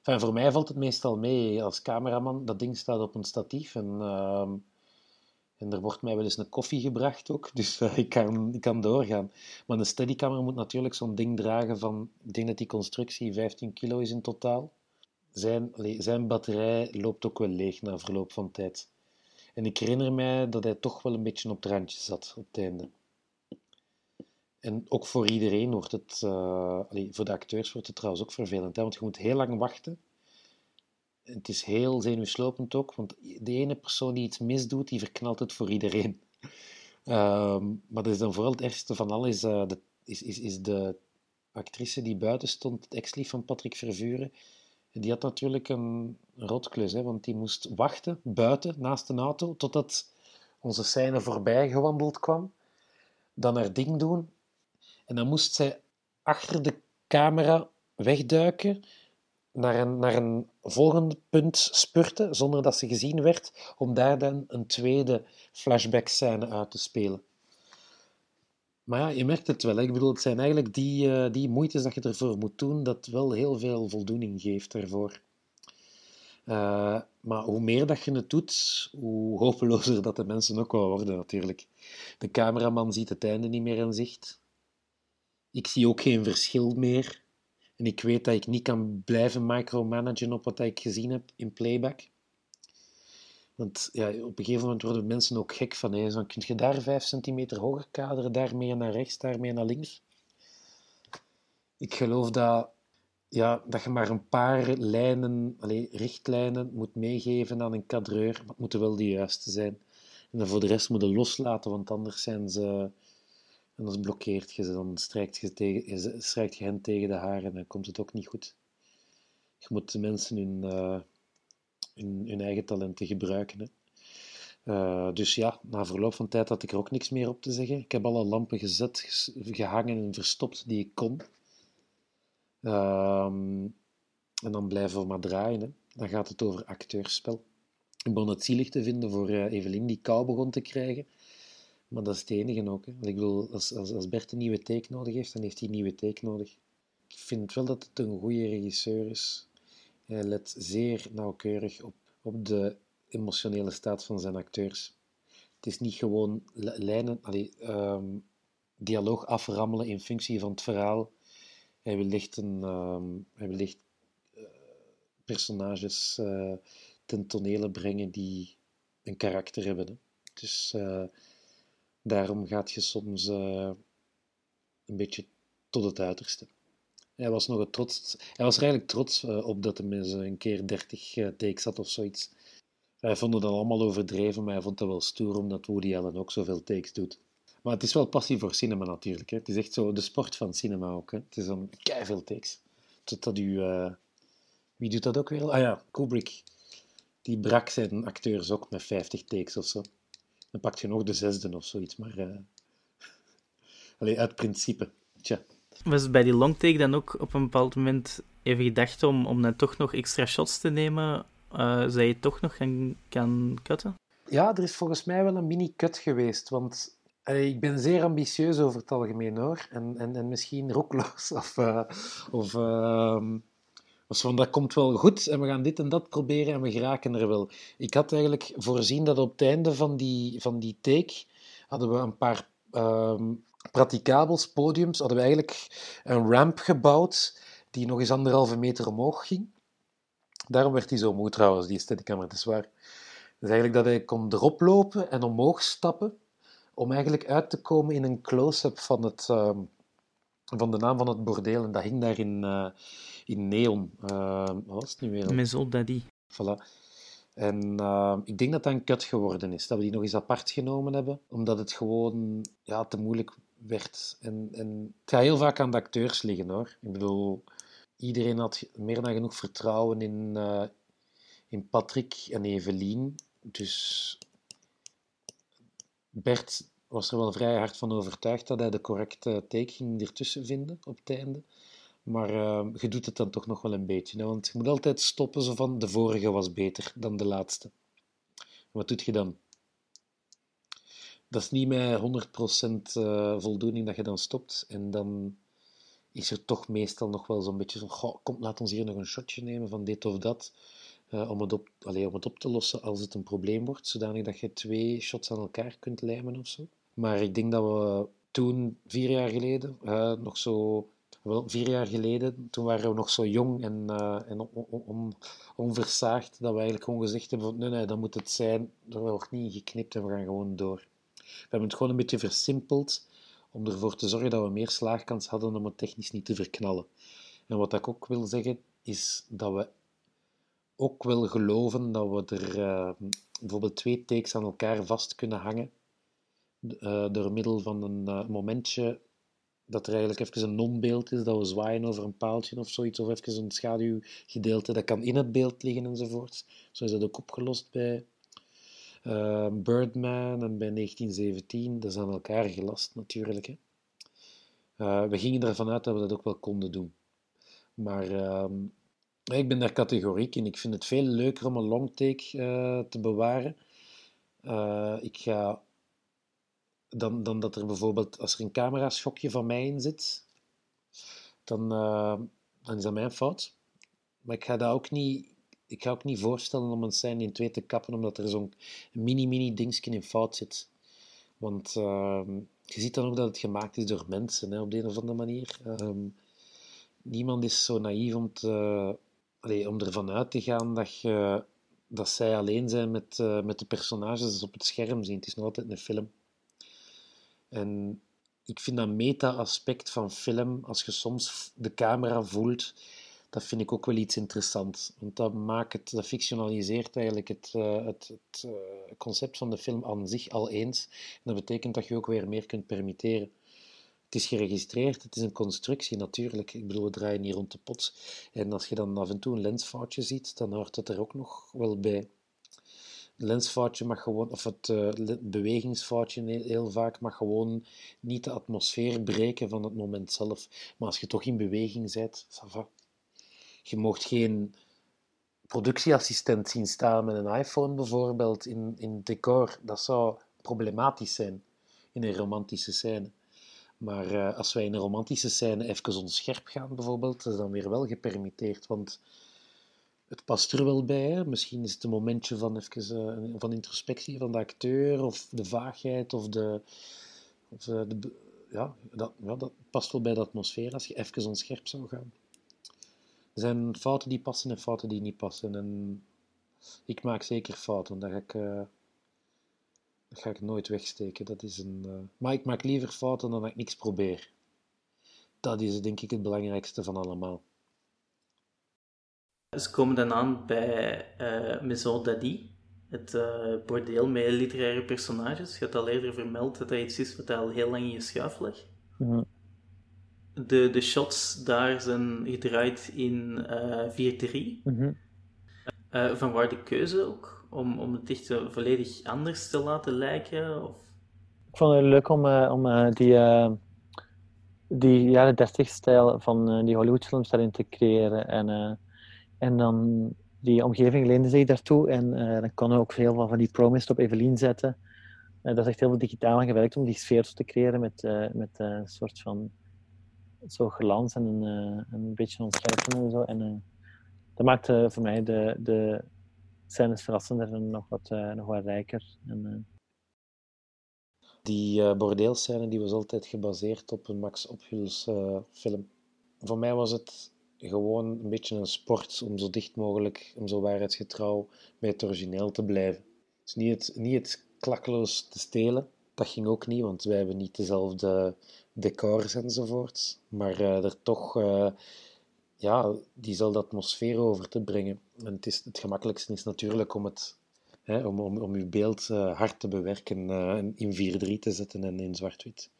Voor mij valt het meestal mee als cameraman. Dat ding staat op een statief en, uh... en er wordt mij wel eens een koffie gebracht ook. Dus uh, ik, kan, ik kan doorgaan. Maar een steadycamera moet natuurlijk zo'n ding dragen van... Ik denk dat die constructie 15 kilo is in totaal zijn, zijn batterij loopt ook wel leeg na verloop van tijd. En ik herinner mij dat hij toch wel een beetje op het randje zat op het einde. En ook voor iedereen wordt het, allee, voor de acteurs wordt het trouwens ook vervelend, hè, want je moet heel lang wachten. En het is heel zenuwslopend ook, want de ene persoon die iets misdoet, die verknalt het voor iedereen. Um, maar dat is dan vooral het ergste van al, is, uh, de, is, is, is de actrice die buiten stond, het ex-lief van Patrick Vervuren, die had natuurlijk een rotklus, hè, want die moest wachten buiten, naast de auto, totdat onze scène voorbij gewandeld kwam. Dan haar ding doen. En dan moest zij achter de camera wegduiken, naar een, naar een volgende punt spurten, zonder dat ze gezien werd, om daar dan een tweede flashback-scène uit te spelen. Maar ja, je merkt het wel. Ik bedoel, het zijn eigenlijk die, uh, die moeites dat je ervoor moet doen, dat wel heel veel voldoening geeft daarvoor. Uh, maar hoe meer dat je het doet, hoe hopelozer dat de mensen ook wel worden, natuurlijk. De cameraman ziet het einde niet meer in zicht. Ik zie ook geen verschil meer. En ik weet dat ik niet kan blijven micromanagen op wat ik gezien heb in playback. Want ja, op een gegeven moment worden mensen ook gek van. Zo, kun je daar vijf centimeter hoger kaderen, daar meer naar rechts, daar meer naar links. Ik geloof dat, ja, dat je maar een paar lijnen, allez, richtlijnen moet meegeven aan een kadreur, maar het moeten wel de juiste zijn. En dan voor de rest moeten loslaten, want anders zijn ze... Anders blokkeert je ze, dan strijkt je, tegen, hen tegen de haren en dan komt het ook niet goed. Je moet de mensen hun... Hun eigen talenten gebruiken. Hè. Uh, dus ja, na verloop van tijd had ik er ook niks meer op te zeggen. Ik heb alle lampen gezet, gehangen en verstopt die ik kon. Uh, en dan blijven we maar draaien. Hè. Dan gaat het over acteurspel. Ik begon het zielig te vinden voor uh, Evelien, die kou begon te krijgen. Maar dat is het enige ook. Hè. Ik bedoel, als, als, als Bert een nieuwe take nodig heeft, dan heeft hij een nieuwe take nodig. Ik vind wel dat het een goede regisseur is. Hij let zeer nauwkeurig op, op de emotionele staat van zijn acteurs. Het is niet gewoon lijnen, allee, um, dialoog aframmelen in functie van het verhaal. Hij wil echt, een, um, hij wil uh, personages uh, ten tonele brengen die een karakter hebben. Dus daarom gaat je soms een beetje tot het uiterste. Hij was, nog trots, hij was er eigenlijk trots uh, op dat hij een keer 30 uh, takes had of zoiets. Hij vond het allemaal overdreven, maar hij vond het wel stoer omdat Woody Allen ook zoveel takes doet. Maar het is wel passie voor cinema natuurlijk. Hè. Het is echt zo de sport van cinema ook. Hè. Het is dan veel takes. Totdat u... Wie doet dat ook weer? Ah ja, Kubrick. Die brak zijn acteurs ook met 50 takes of zo. Dan pakt je nog de zesde of zoiets. Maar... Uh... Allee, uit principe. Tja. Was bij die long take dan ook op een bepaald moment even gedacht om, om dan toch nog extra shots te nemen, uh, zodat je toch nog gaan kan cutten? Ja, er is volgens mij wel een mini-cut geweest, want uh, ik ben zeer ambitieus over het algemeen hoor, en, en, en misschien roekloos of... Uh, of of van dat komt wel goed en we gaan dit en dat proberen en we geraken er wel. Ik had eigenlijk voorzien dat op het einde van die, van die take hadden we een paar um, praticabels, podiums, hadden we eigenlijk een ramp gebouwd die nog eens anderhalve meter omhoog ging. Daarom werd hij zo moe trouwens, die steadycamera, dat is waar. Dus eigenlijk dat hij kon erop lopen en omhoog stappen, om eigenlijk uit te komen in een close-up van, het, uh, van de naam van het bordeel. En dat hing daar in, uh, in neon. Uh, wat was het nu weer? Maison Daddy. Voilà. En uh, ik denk dat dat een cut geworden is, dat we die nog eens apart genomen hebben, omdat het gewoon ja, te moeilijk werd. En, en het gaat heel vaak aan de acteurs liggen hoor. Ik bedoel, iedereen had meer dan genoeg vertrouwen in, uh, in Patrick en Evelien. Dus Bert was er wel vrij hard van overtuigd dat hij de correcte take ging ertussen vinden op het einde. Maar uh, je doet het dan toch nog wel een beetje. Want je moet altijd stoppen zo van de vorige was beter dan de laatste. Wat doet je dan? Dat is niet met 100% uh, voldoening dat je dan stopt. En dan is er toch meestal nog wel zo'n beetje zo, kom, laat ons hier nog een shotje nemen van dit of dat. Uh, om, het op, allez, om het op te lossen als het een probleem wordt, zodanig dat je twee shots aan elkaar kunt lijmen of zo. Maar ik denk dat we toen, vier jaar geleden, uh, nog zo wel, vier jaar geleden, toen waren we nog zo jong en, uh, en on, on, onversaagd, dat we eigenlijk gewoon gezegd hebben van nee, nee, dan moet het zijn, er wordt niet geknipt en we gaan gewoon door. We hebben het gewoon een beetje versimpeld om ervoor te zorgen dat we meer slaagkans hadden om het technisch niet te verknallen. En wat ik ook wil zeggen, is dat we ook wel geloven dat we er uh, bijvoorbeeld twee takes aan elkaar vast kunnen hangen uh, door middel van een momentje dat er eigenlijk even een non-beeld is, dat we zwaaien over een paaltje of zoiets, of even een schaduwgedeelte, dat kan in het beeld liggen enzovoort. Zo is dat ook opgelost bij uh, Birdman en bij 1917. Dat is aan elkaar gelast natuurlijk. Hè. Uh, we gingen ervan uit dat we dat ook wel konden doen. Maar uh, ik ben daar categoriek in. Ik vind het veel leuker om een long take uh, te bewaren. ik ga dan, dan dat er bijvoorbeeld, als er een camera-schokje van mij in zit, dan, uh, dan is dat mijn fout. Maar ik ga dat ook niet, ik ga ook niet voorstellen om een scène in twee te kappen, omdat er zo'n mini-mini dingetje in fout zit. Want uh, je ziet dan ook dat het gemaakt is door mensen, hè, op de een of andere manier. Um, niemand is zo naïef om, om ervan uit te gaan dat, je, dat zij alleen zijn met, uh, met de personages op het scherm zien. Het is nog altijd een film. En ik vind dat meta-aspect van film, als je soms de camera voelt, dat vind ik ook wel iets interessants. Want dat maakt het, dat fictionaliseert eigenlijk het, uh, het, het uh, concept van de film aan zich al eens. En dat betekent dat je ook weer meer kunt permitteren. Het is geregistreerd, het is een constructie natuurlijk. Ik bedoel, we draaien hier rond de pot. En als je dan af en toe een lensfoutje ziet, dan hoort het er ook nog wel bij lensfoutje mag gewoon, of het uh, bewegingsfoutje heel vaak mag gewoon niet de atmosfeer breken van het moment zelf. Maar als je toch in beweging bent, va. je mocht geen productieassistent zien staan met een iPhone bijvoorbeeld in, in decor. Dat zou problematisch zijn in een romantische scène. Maar uh, als wij in een romantische scène even onscherp gaan bijvoorbeeld, is dan weer wel gepermitteerd, want het past er wel bij. Hè? Misschien is het een momentje van, even, uh, van introspectie van de acteur, of de vaagheid, of de. Uh, de ja, dat, ja, dat past wel bij de atmosfeer als je even onscherp zou gaan. Er zijn fouten die passen en fouten die niet passen. En ik maak zeker fouten, dat ga ik, uh, dat ga ik nooit wegsteken. Dat is een, maar ik maak liever fouten dan dat ik niks probeer. Dat is denk ik het belangrijkste van allemaal. Ze komen dan aan bij uh, Maison Dadi, het uh, bordeel met literaire personages. Je had al eerder vermeld dat dat iets is wat al heel lang in je schuif ligt. Mm. De, de shots daar zijn gedraaid in uh, 4-3. Mm-hmm. Uh, van waar de keuze ook? Om, om het echt volledig anders te laten lijken? Of? Ik vond het leuk om, om die, die jaren 30 stijl van die Hollywood films daarin te creëren. En en dan, die omgeving leende zich daartoe. En uh, dan kon we ook veel van, die promise op Evelien zetten. Uh, dat is echt heel veel digitaal aan gewerkt om die sfeer te creëren met, uh, met een soort van zo glans en een, beetje ontcijferen en zo. En dat maakte voor mij de, de scènes verrassender en nog wat, nog wat rijker. En, die bordeelscène die was altijd gebaseerd op een Max Ophuls film. Voor mij was het gewoon een beetje een sport om zo dicht mogelijk, om zo waarheidsgetrouw bij het origineel te blijven. Dus niet het, niet het klakkeloos te stelen, dat ging ook niet, want wij hebben niet dezelfde decors enzovoort. Maar uh, er toch uh, ja, diezelfde atmosfeer over te brengen. En het, is, het gemakkelijkste is natuurlijk om, het, om, om, om uw beeld uh, hard te bewerken, in 4-3 te zetten en in zwart-wit.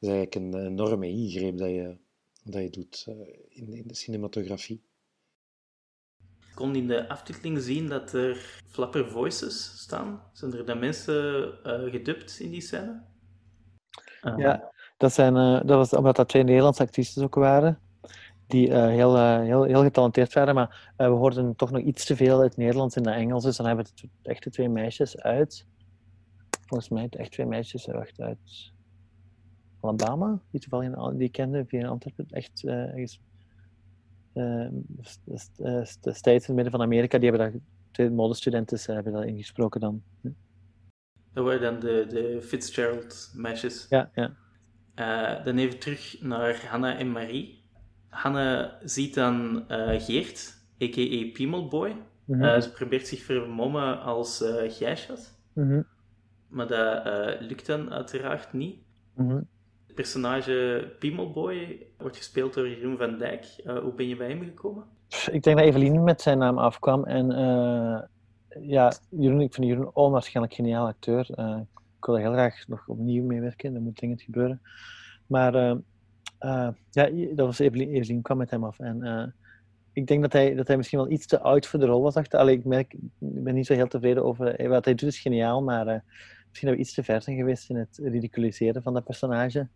Dat is eigenlijk een enorme ingreep dat je dat je doet uh, in, in, de cinematografie. Er kon in de aftiteling zien dat er flapper voices staan. Zijn er dan mensen uh, gedubt in die scène? Uh, ja, dat, zijn, uh, dat was omdat dat twee Nederlandse actrices ook waren. Die heel, heel, heel getalenteerd waren, maar we hoorden toch nog iets te veel het Nederlands in het Engels. Dus dan hebben we het echt de twee meisjes uit. Volgens mij echt twee meisjes uit Alabama, die toevallig die kende via Antwerpen. Echt ergens Ehm, de States in het midden van Amerika, die hebben daar, twee modestudenten eh, hebben dat ingesproken dan. Dat waren dan de, de Fitzgerald-meisjes. Ja, ja. Uh, dan even terug naar Hanna en Marie. Hanna ziet dan uh, Geert, a.k.a. Piemelboy. Mm -hmm. ze probeert zich vermommen als uh. Mm -hmm. Maar dat lukt dan uiteraard niet. Mm -hmm personage Piemelboy wordt gespeeld door Jeroen van Dijk. Uh, hoe ben je bij hem gekomen? Ik denk dat Evelien met zijn naam afkwam. En uh, ja, Jeroen, ik vind Jeroen onwaarschijnlijk geniaal acteur. Uh, ik wil er heel graag nog opnieuw meewerken. Dat moet dringend gebeuren. Maar ja, dat was Evelien, Evelien kwam met hem af. En ik denk dat hij, dat hij misschien wel iets te oud voor de rol was. Allee, ik, merk, ik ben niet zo heel tevreden over... Wat hij doet is geniaal, maar misschien dat we iets te ver zijn geweest in het ridiculiseren van dat personage.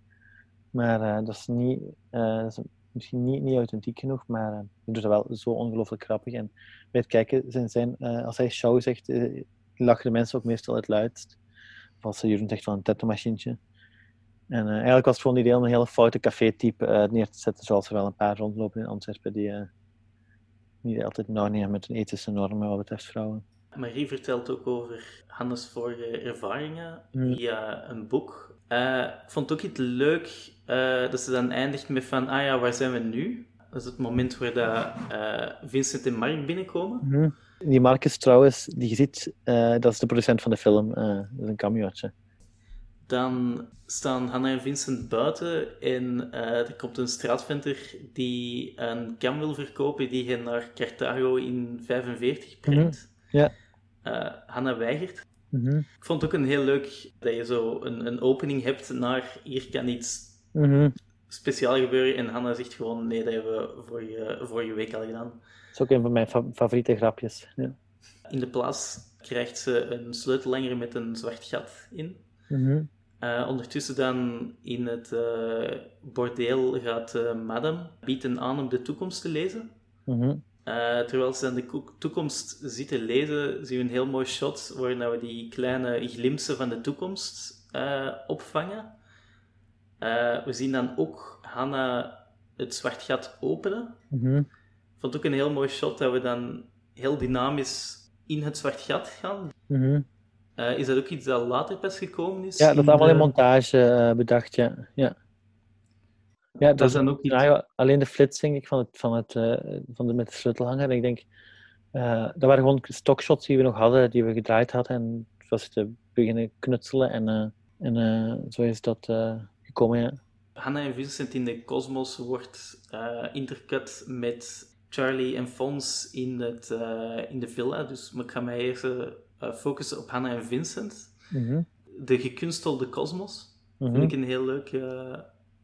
Maar uh, dat is, niet, uh, dat is misschien niet, niet authentiek genoeg, maar uh, hij doet dat wel zo ongelooflijk grappig. En bij het kijken, zijn, zijn, als hij show zegt, lachen de mensen ook meestal het luidst. Of als Jeroen zegt van een tattoo-machientje. En eigenlijk was het gewoon het idee om een hele foute café-type neer te zetten, zoals er wel een paar rondlopen in Antwerpen, die niet altijd nauw nemen met een ethische normen wat betreft vrouwen. Marie vertelt ook over Hannes' vorige ervaringen mm. via een boek. Uh, ik vond het ook iets leuk uh, dat ze dan eindigt met van, ah ja, waar zijn we nu? Dat is het moment waar dat, uh, Vincent en Mark binnenkomen. Mm. Die Marcus trouwens, die je ziet, dat is de producent van de film. dat is een cameootje. Dan staan Hanna en Vincent buiten en er komt een straatventer die een cam wil verkopen die hij naar Carthago in 45 brengt. Mm. Ja. Uh, Hanna weigert. Mm Ik vond het ook een heel leuk dat je zo een, een opening hebt naar hier kan iets mm speciaal gebeuren. En Hanna zegt gewoon nee, dat hebben we vorige, vorige week al gedaan. Dat is ook een van mijn favoriete grapjes. Ja. In de plaats krijgt ze een sleutellanger met een zwart gat in. Mm ondertussen dan in het uh, bordeel gaat uh, Madame bieden aan om de toekomst te lezen. Mm uh, terwijl ze aan de toekomst zitten lezen, zien we een heel mooi shot waarin we die kleine glimpsen van de toekomst opvangen. Uh, we zien dan ook Hanna het zwart gat openen. Mm Ik vond het ook een heel mooi shot dat we dan heel dynamisch in het zwart gat gaan. Mm is dat ook iets dat later pas gekomen is? Ja, dat is allemaal in montage bedacht, ja. ja. Ja, dat, dat is dan ook niet... alleen de flitsing ik van het, van het, van de, met de sleutelhanger. Ik denk, uh, dat waren gewoon stockshots die we nog hadden, die we gedraaid hadden. En het was te beginnen knutselen en, uh, en zo is dat gekomen, ja. Hanna en Vincent in de Cosmos wordt intercut met Charlie en Fons in, het, in de villa. Dus ik ga mij eerst focussen op Hanna en Vincent. Mm -hmm. De gekunstelde Cosmos. Mm -hmm. Vind ik een heel leuk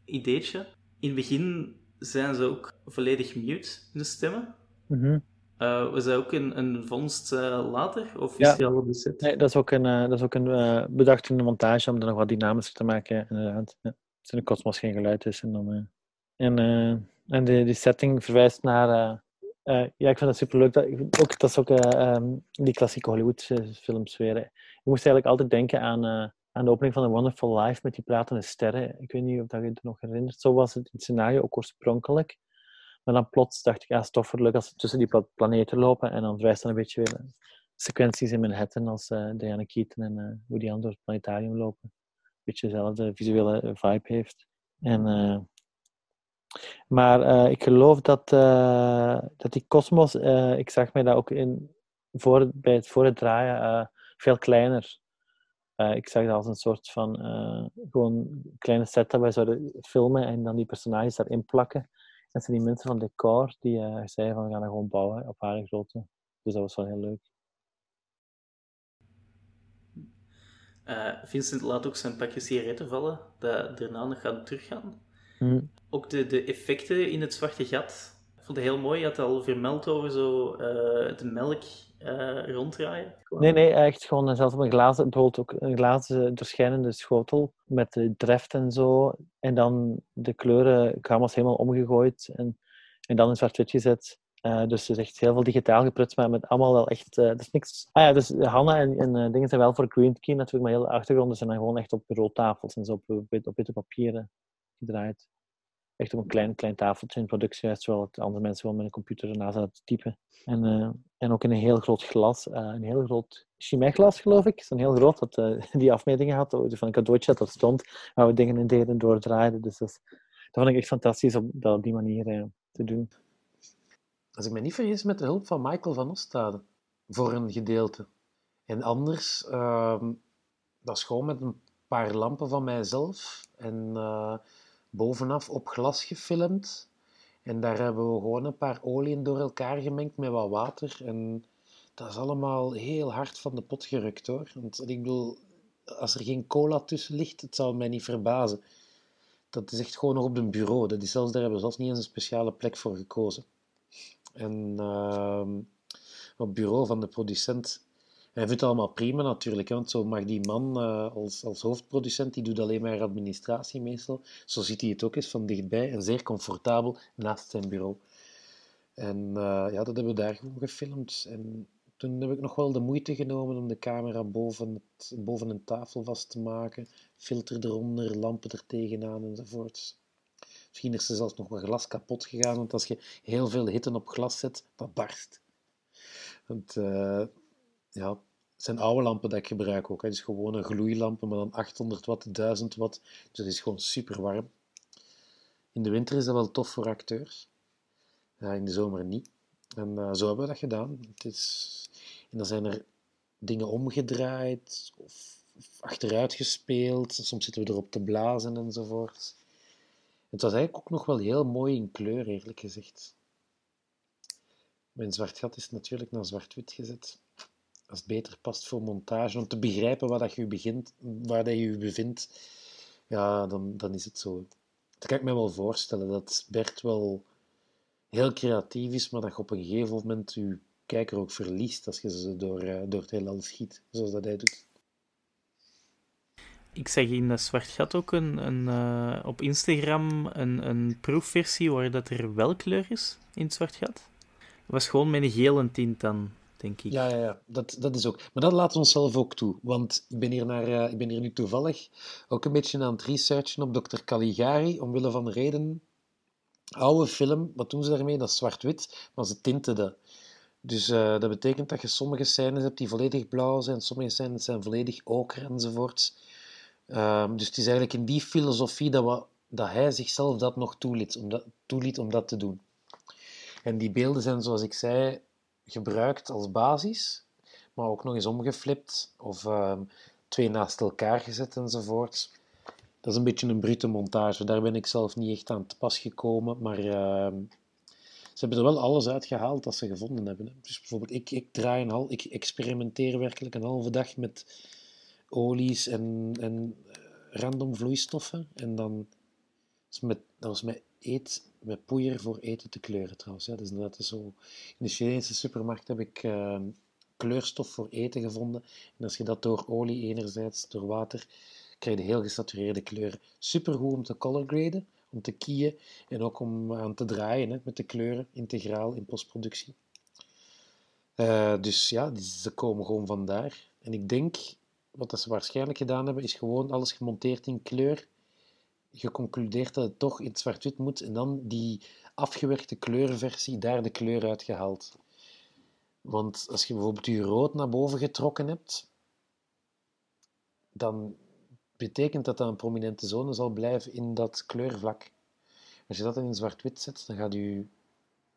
ideetje in het begin zijn ze ook volledig mute, de stemmen. Mm -hmm. Uh, was dat ook een, een vondst uh, later? Of is ja. die al op de set? Nee, dat is ook een, uh, dat is ook een bedacht in de montage om er nog wat dynamischer te maken. Inderdaad. Ja. In de kosmos geen geluid is. En, dan, en, en die setting verwijst naar. ja, ik vind dat superleuk. Dat, ook, dat is ook um, die klassieke Hollywood-films weer. Je moest eigenlijk altijd denken aan aan de opening van The Wonderful Life met die pratende sterren. Ik weet niet of dat je het nog herinnert. Zo was het in het scenario ook oorspronkelijk. Maar dan plots dacht ik, ja, het toch leuk als ze tussen die planeten lopen. En dan verwijst dan een beetje weer sequenties in Manhattan als uh, Diana Keaton en uh, Woody Allen door het planetarium lopen. Een beetje dezelfde visuele vibe heeft. En, uh, maar ik geloof dat, dat die kosmos, ik zag mij dat ook in, voor, bij het, voor het draaien, veel kleiner ik zag dat als een soort van uh, gewoon kleine set dat wij zouden filmen en dan die personages daarin plakken. En zijn die mensen van decor die uh, zeiden van we gaan dat gewoon bouwen op haar grootte. Dus dat was wel heel leuk. Vincent laat ook zijn pakje sigaretten vallen, dat daarna nog gaan teruggaan. Mm. Ook de, de effecten in het zwarte gat vond het heel mooi. Je had al vermeld over zo eh, de melk eh, ronddraaien. Nee, nee, echt gewoon zelfs op een glazen, bijvoorbeeld ook een glazen doorschijnende schotel met de dreft en zo. En dan de kleuren gamma's helemaal omgegooid en, en dan in zwart-wit gezet. Eh, dus het is echt heel veel digitaal geprutst, maar met allemaal wel echt... eh dat is niks... Ah ja, dus Hanna en, en eh, dingen zijn wel voor Green Key natuurlijk, maar heel de achtergronden zijn dan gewoon echt op bureautafels en zo op witte papieren gedraaid. Echt op een klein, klein tafeltje in productiehuis, terwijl het andere mensen gewoon met een computer ernaast zaten te typen. En, eh, en ook in een heel groot glas, eh, een heel groot Chimay-glas, geloof ik. Zo'n heel groot, dat eh, die afmetingen had, of van een cadeautje dat stond, waar we dingen in deden doordraaiden. Dus dat, dat vond ik echt fantastisch om dat op die manier te doen. Als ik me niet vergis, met de hulp van Michael van Ostade. Voor een gedeelte. En anders, ehm, dat is gewoon met een paar lampen van mijzelf. En bovenaf op glas gefilmd. En daar hebben we gewoon een paar oliën door elkaar gemengd met wat water. En dat is allemaal heel hard van de pot gerukt hoor. Want ik bedoel, als er geen cola tussen ligt, het zou mij niet verbazen. Dat is echt gewoon nog op een bureau. Dat is zelfs, daar hebben we zelfs niet eens een speciale plek voor gekozen. En ehm, op het bureau van de producent. Hij vindt het allemaal prima natuurlijk, want zo mag die man eh, als, als hoofdproducent, die doet alleen maar administratie meestal. Zo ziet hij het ook eens van dichtbij en zeer comfortabel naast zijn bureau. En eh, ja, dat hebben we daar gewoon gefilmd. En toen heb ik nog wel de moeite genomen om de camera boven, het, boven een tafel vast te maken. Filter eronder, lampen er tegenaan enzovoorts. Misschien is er zelfs nog wat glas kapot gegaan, want als je heel veel hitte op glas zet, dat barst. Want, eh, ja, het zijn oude lampen dat ik gebruik ook. Het is gewoon een gloeilampen, maar dan 800 watt, 1000 watt. Dus dat is gewoon super warm. In de winter is dat wel tof voor acteurs. In de zomer niet. En eh, zo hebben we dat gedaan. Het is... En dan zijn er dingen omgedraaid of, of achteruit gespeeld. Soms zitten we erop te blazen enzovoort. Het was eigenlijk ook nog wel heel mooi in kleur, eerlijk gezegd. Mijn zwart gat is natuurlijk naar zwart-wit gezet. Als het beter past voor montage, om te begrijpen waar dat je begint, waar dat je je bevindt, ja, dan, dan is het zo. Dat kan ik me wel voorstellen, dat Bert wel heel creatief is, maar dat je op een gegeven moment je kijker ook verliest als je ze door, eh, door het heelal schiet, zoals dat hij doet. Ik zag in Zwart Gat ook een, een, eh, op Instagram een, een proefversie waar dat er wel kleur is in het Zwart Gat. Het was gewoon met een gele tint dan, Ja, ja, ja. Dat, dat is ook. Maar dat laat ons zelf ook toe. Want ik ben, hier naar, eh, ik ben hier nu toevallig ook een beetje aan het researchen op Dr. Caligari, omwille van de reden. Oude film, wat doen ze daarmee? Dat is zwart-wit, maar ze tinten dat. Dus eh, dat betekent dat je sommige scènes hebt die volledig blauw zijn, sommige scènes zijn volledig oker enzovoorts. Ehm, dus het is eigenlijk in die filosofie dat, we, dat hij zichzelf dat nog toeliet om dat, toeliet om dat te doen. En die beelden zijn, zoals ik zei, gebruikt als basis, maar ook nog eens omgeflipt of ehm, twee naast elkaar gezet enzovoort. Dat is een beetje een brute montage. Daar ben ik zelf niet echt aan te pas gekomen, maar ehm, ze hebben er wel alles uitgehaald dat ze gevonden hebben. Dus bijvoorbeeld, ik, ik draai een hal, ik experimenteer werkelijk een halve dag met olies en, en eh, random vloeistoffen. En dan is met, dat was met eet, met poeier voor eten te kleuren trouwens. Ja. Dat is zo. In de Chinese supermarkt heb ik ehm, kleurstof voor eten gevonden. En als je dat door olie enerzijds, door water, krijg je heel gesatureerde kleuren. Supergoed om te color graden, om te kiezen en ook om aan te draaien hè, met de kleuren, integraal in postproductie. Eh, dus ja, ze komen gewoon vandaar. En ik denk, wat ze waarschijnlijk gedaan hebben, is gewoon alles gemonteerd in kleur. Geconcludeerd dat het toch in zwart-wit moet en dan die afgewerkte kleurenversie, daar de kleur uitgehaald. Want als je bijvoorbeeld je rood naar boven getrokken hebt, dan betekent dat dat een prominente zone zal blijven in dat kleurvlak. Als je dat in zwart-wit zet, dan gaat je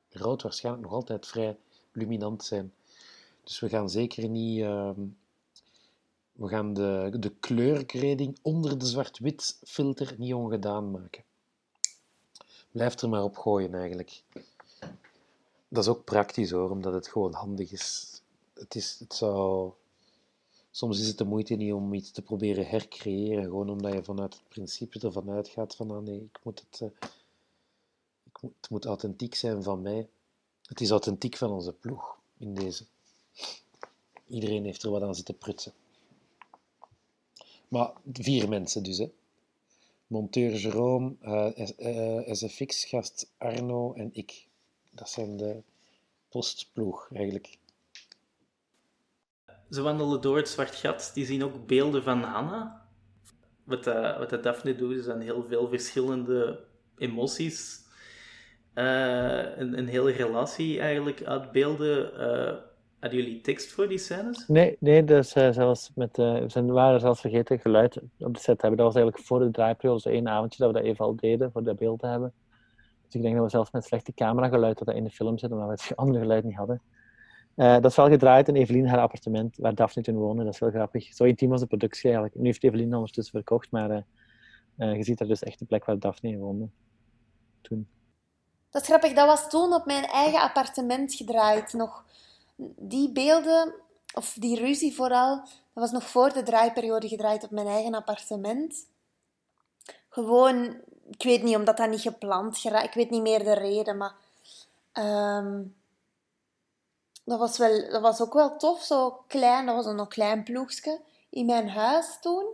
rood waarschijnlijk nog altijd vrij luminant zijn. Dus we gaan zeker niet... ehm, we gaan de, de onder de zwart-wit filter niet ongedaan maken. Blijf er maar op gooien eigenlijk. Dat is ook praktisch hoor, omdat het gewoon handig is. Het, is, het zou... Soms is het de moeite niet om iets te proberen hercreëren, gewoon omdat je vanuit het principe ervan uitgaat van ah nee, ik moet het, eh, ik het moet authentiek zijn van mij. Het is authentiek van onze ploeg in deze. Iedereen heeft er wat aan zitten prutsen. Maar vier mensen dus, hè. Monteur Jerome, uh, SFX-gast Arno en ik. Dat zijn de postploeg, eigenlijk. Ze wandelen door het zwart gat. Die zien ook beelden van Hanna. Wat, uh, wat Daphne doet, is dan heel veel verschillende emoties. Uh, een, een hele relatie eigenlijk uitbeelden. Uh, hadden jullie tekst voor die scènes? Nee, nee dus, uh, zelfs met, we zijn, waren zelfs vergeten geluid op de set hebben. Dat was eigenlijk voor de draaiperiode, dus één avondje dat we dat even al deden, voor dat beeld te hebben. Dus ik denk dat we zelfs met slechte camerageluid dat dat in de film zit, omdat we het andere geluid niet hadden. Uh, dat is wel gedraaid in Evelien haar appartement, waar Daphne toen woonde. Dat is wel grappig. Zo intiem was de productie eigenlijk. Nu heeft Evelien ondertussen verkocht, maar uh, uh, je ziet er dus echt de plek waar Daphne woonde. Toen. Dat is grappig. Dat was toen op mijn eigen appartement gedraaid. Nog die beelden, of die ruzie vooral, dat was nog voor de draaiperiode gedraaid op mijn eigen appartement. Gewoon, ik weet niet, omdat dat niet gepland geraakt. Ik weet niet meer de reden, maar... Um, dat was, wel, dat was ook wel tof, zo klein. Dat was een klein ploegje in mijn huis toen.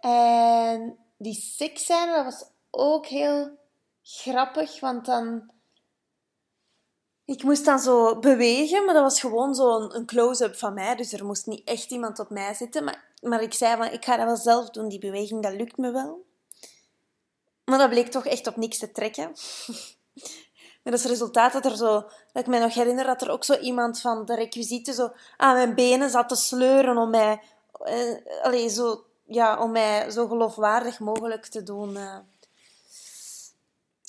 En die seksscène, dat was ook heel grappig, want dan... Ik moest dan zo bewegen, maar dat was gewoon zo'n een close-up van mij. Dus er moest niet echt iemand op mij zitten. Maar, maar ik zei van, ik ga dat wel zelf doen, die beweging, dat lukt me wel. Maar dat bleek toch echt op niks te trekken. Met als resultaat dat er zo, dat ik me nog herinner dat er ook zo iemand van de requisieten zo aan mijn benen zat te sleuren om mij, eh, zo, ja, om mij zo geloofwaardig mogelijk te doen uh,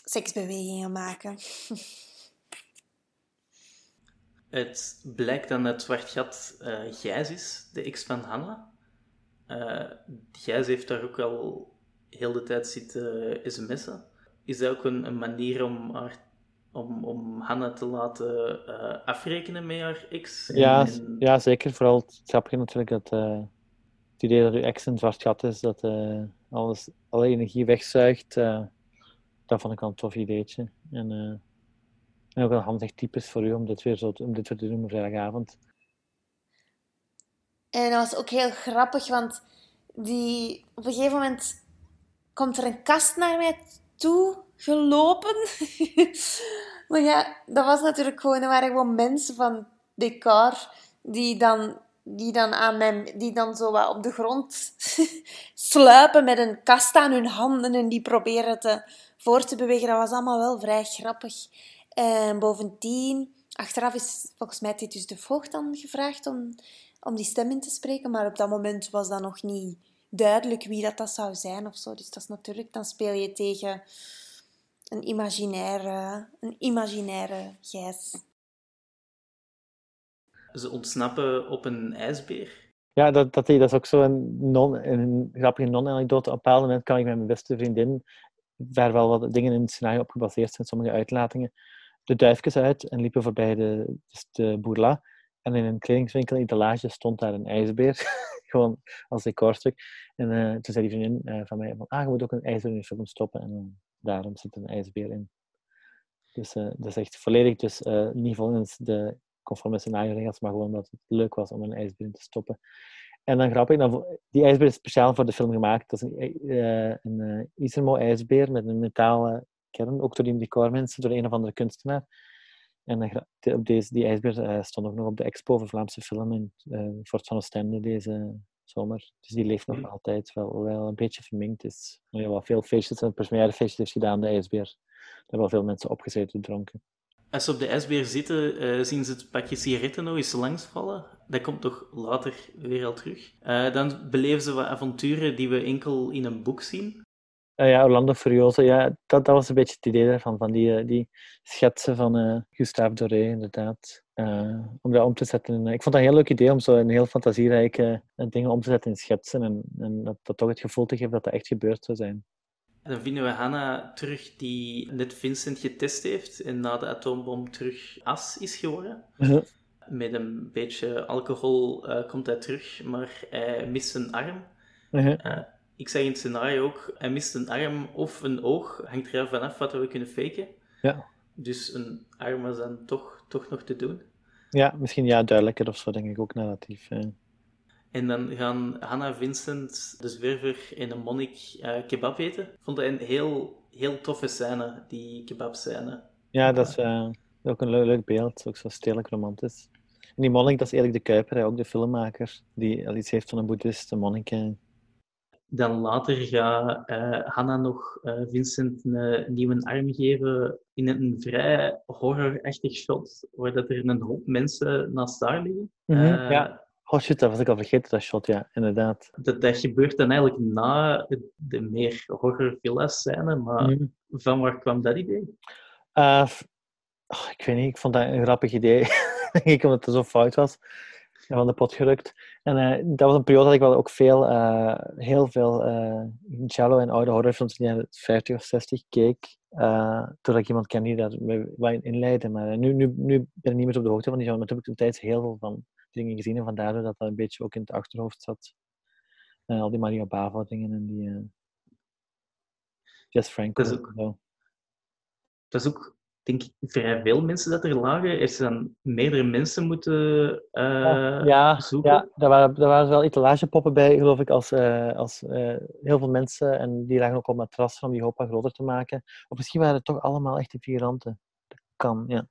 seksbewegingen maken. Het blijkt dan dat Zwart Gat uh, Gijs is, de ex van Hanna. Uh, Gijs heeft daar ook al heel de tijd zitten sms'en. Is dat ook een, een manier om haar om, om Hanna te laten uh, afrekenen met haar ex. Ja, en... ja, zeker. Vooral het grappige natuurlijk dat het idee dat uw ex een zwart gat is, dat alles, alle energie wegzuigt, dat vond ik al een tof ideetje. En, en ook een handig type is voor u om dit weer zo te, om dit te doen op vrijdagavond. En dat was ook heel grappig, want die, op een gegeven moment komt er een kast naar mij toe gelopen. maar ja, dat was natuurlijk gewoon, er waren gewoon mensen van decor die dan, die dan aan mijn, die dan zo wat op de grond sluipen met een kast aan hun handen en die proberen te voor te bewegen. Dat was allemaal wel vrij grappig. En bovendien, achteraf is volgens mij dus de voogd dan gevraagd om, om die stem in te spreken, maar op dat moment was dat nog niet duidelijk wie dat, dat zou zijn of zo. Dus dat is natuurlijk, dan speel je tegen een imaginaire, een imaginaire gijs. Ze ontsnappen op een ijsbeer. Ja, dat, dat, dat is ook zo een, non, een grappige non-anekdote. Op een bepaald moment kan ik met mijn beste vriendin, waar wel wat dingen in het scenario op gebaseerd zijn, sommige uitlatingen, de duifjes uit en liepen voorbij de, dus de bourla. En in een kledingswinkel in etalage stond daar een ijsbeer. Gewoon als decorstuk. En uh, toen zei die vriendin uh, van mij van, ah, je moet ook een ijsbeer in je film stoppen. En daarom zit een ijsbeer in. Dus uh, dat is echt volledig, dus niet volgens de conforme scenario-regels, maar gewoon dat het leuk was om een ijsbeer in te stoppen. En dan grappig, dan, die ijsbeer is speciaal voor de film gemaakt. Dat is een, uh, een Isermo-ijsbeer met een metalen kern, ook door die decormensen, door een of andere kunstenaar. En op deze, die ijsbeer stond ook nog op de expo voor Vlaamse film in Fort van Oostende deze zomer. Dus die leeft nog mm. altijd wel, wel een beetje verminkt. Is nou ja, wel veel feestjes en feestjes heeft gedaan, de ijsbeer. Daar hebben wel veel mensen opgezeten dronken. Als ze op de ijsbeer zitten, uh, zien ze het pakje sigaretten nog eens langsvallen. Dat komt toch later weer al terug. Uh, dan beleven ze wat avonturen die we enkel in een boek zien. Uh, ja, Orlando Furioso, ja, dat, dat was een beetje het idee daarvan, van die, die schetsen van Gustave Doré, inderdaad. Uh, om dat om te zetten. ik vond dat een heel leuk idee om zo een heel fantasierijke uh, dingen om te zetten in schetsen en, en dat, dat, toch het gevoel te geven dat dat echt gebeurd zou zijn. En dan vinden we Hannah terug die net Vincent getest heeft en na de atoombom terug as is geworden. Uh -huh. Met een beetje alcohol uh, komt hij terug, maar hij mist een arm. -huh. Ik zeg in het scenario ook, hij mist een arm of een oog, hangt er vanaf wat we kunnen faken. Ja. Dus een arm was dan toch, toch nog te doen. Ja, misschien ja, duidelijker of zo, denk ik ook narratief. En dan gaan Hanna, Vincent, de zwerver en een monnik eh, kebab eten. Ik vond dat een heel, heel toffe scène, die kebabscène. Ja, dat is eh, ook een leuk, leuk beeld, ook zo stedelijk romantisch. En die monnik, dat is Erik de Kuiper, hè, ook de filmmaker, die al iets heeft van een boeddhist, een monnik. Dan later gaat eh, Hanna nog eh, Vincent een nieuwe arm geven in een vrij horrorachtig shot, waar dat er een hoop mensen naast haar liggen. Mhm, Eh, ja. Oh shit, dat was ik al vergeten, dat shot, ja, inderdaad. dat, dat gebeurt dan eigenlijk na de meer horror villa scène, maar Mhm. van waar kwam dat idee? Eh, oh, ik weet niet, ik vond dat een grappig idee. ik omdat het zo fout was. En van de pot gerukt. En eh, dat was een periode dat ik wel ook veel, eh, heel veel eh cello en oude horrorfilms in de jaren 50 of 60 keek. Uh, totdat ik iemand ken die daar in inleiden. Maar nu, nu, nu ben ik niet meer op de hoogte van die genre. Maar toen heb ik toen tijdens heel veel van dingen gezien. En vandaar dat dat een beetje ook in het achterhoofd zat. Al die Mario Bava dingen en die... Jess Franco. Dat is ook- en zo. Dat is ook, denk ik, vrij veel mensen dat er lagen. Er zijn dan meerdere mensen moeten eh, ja, zoeken. ja daar, waren, daar waren wel etalagepoppen bij, geloof ik, als, eh, als eh, heel veel mensen. En die lagen ook op matrassen om die hoop wat groter te maken. Of misschien waren het toch allemaal echte figuranten. Dat kan, ja.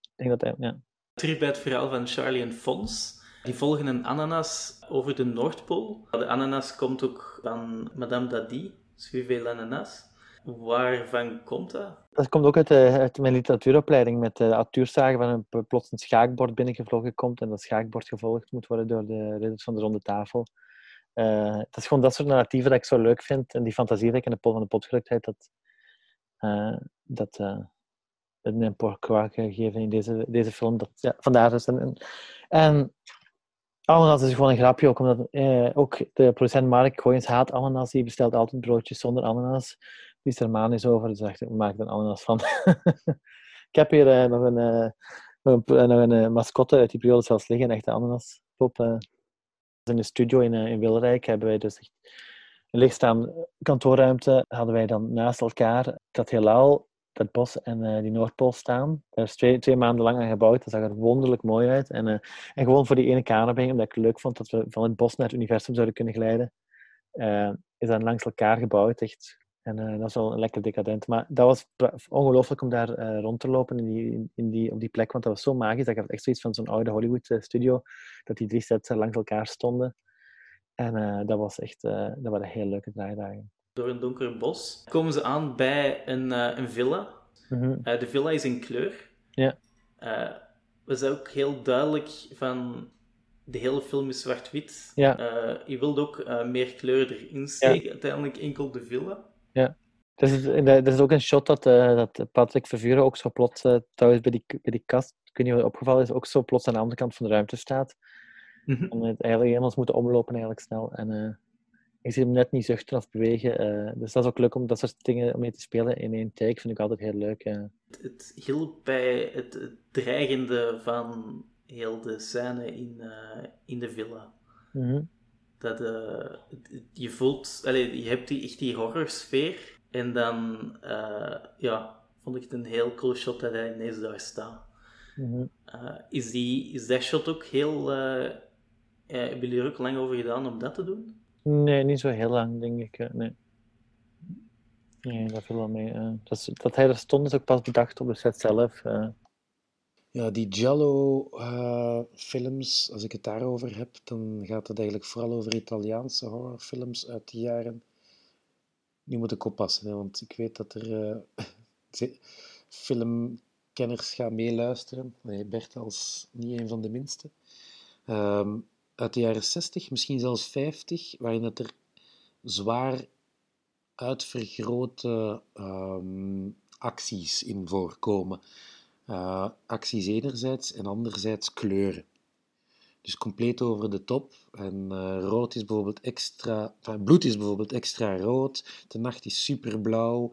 Ik denk dat, hij- ja. Terug bij het verhaal van Charlie en Fons. Die volgen een ananas over de Noordpool. De ananas komt ook van Madame Dadi, Suivez l'ananas. Waarvan komt dat? Dat komt ook uit, eh, uit mijn literatuuropleiding met de autuurzagen van een plots een schaakbord binnengevlogen komt en dat schaakbord gevolgd moet worden door de ridders van de ronde tafel. Eh, het is gewoon dat soort narratieven dat ik zo leuk vind en die fantasie dat ik in de pot van de potgeluktheid dat, eh dat eh een gegeven in deze, deze film. Dat, ja, vandaar dus. En, en, ananas is gewoon een grapje, ook omdat eh, ook de producent Mark Gooyens haat ananas. Die bestelt altijd broodjes zonder ananas. Is er manisch over, dus dacht ik, maak er een ananas van. ik heb hier eh, nog een, eh, een, een eh, mascotte uit die periode zelfs liggen, een echte ananaspop. eh. in de studio in, in Wilrijk hebben wij dus echt een leegstaande kantoorruimte hadden wij dan naast elkaar dat heelal, dat bos en die Noordpool staan. Daar is twee, twee maanden lang aan gebouwd. Dat zag er wonderlijk mooi uit. En, en gewoon voor die ene kamerbing, omdat ik het leuk vond dat we van het bos naar het universum zouden kunnen glijden, is dat langs elkaar gebouwd. Echt. En eh, dat is wel lekker decadent. Maar dat was ongelooflijk om daar eh, rond te lopen in die, in die, op die plek, want dat was zo magisch. Dat gaf echt zoiets van zo'n oude Hollywood-studio, dat die drie sets er langs elkaar stonden. En eh, dat was echt, eh, dat waren heel leuke draaidagen. Door een donker bos komen ze aan bij een, eh, een villa. Mhm. Eh, de villa is in kleur. Ja. Eh, was ook heel duidelijk van de hele film is zwart-wit. Ja. Eh, je wilde ook eh, meer kleur erin steken. Uiteindelijk enkel de villa. Er is, er is ook een shot dat, eh, dat Patrick Vervuren ook zo plots, eh, trouwens bij die, bij die kast, ik weet niet wat opgevallen is, ook zo plots aan de andere kant van de ruimte staat. Mhm. En het eigenlijk helemaal moeten omlopen eigenlijk snel. En eh, ik zie hem net niet zuchten of bewegen. dus dat is ook leuk om dat soort dingen om mee te spelen in één take. Vind ik altijd heel leuk. Het, het hielp bij het, het dreigende van heel de scène in, in de villa. Mhm. Dat, eh, je voelt, allee, je hebt die, echt die horrorsfeer. En dan, eh, ja, vond ik het een heel cool shot dat hij ineens daar staat. Mhm. Eh, is, die, is dat shot ook heel... hebben jullie er ook lang over gedaan om dat te doen? Nee, niet zo heel lang, denk ik. nee. Nee, dat viel wel mee. dat, dat hij er stond is ook pas bedacht op de set zelf. Eh. Ja, die Giallo-films, als ik het daarover heb, dan gaat het eigenlijk vooral over Italiaanse horrorfilms uit de jaren. Nu moet ik oppassen, hè, want ik weet dat er eh, filmkenners gaan meeluisteren. Nee, Bert als niet een van de minste. Ehm, uit de jaren 60, misschien zelfs 50, waarin dat er zwaar uitvergrote ehm, acties in voorkomen. Eh, acties enerzijds en anderzijds kleuren. Dus compleet over de top. En eh, rood is bijvoorbeeld extra, enfin, bloed is bijvoorbeeld extra rood. De nacht is superblauw.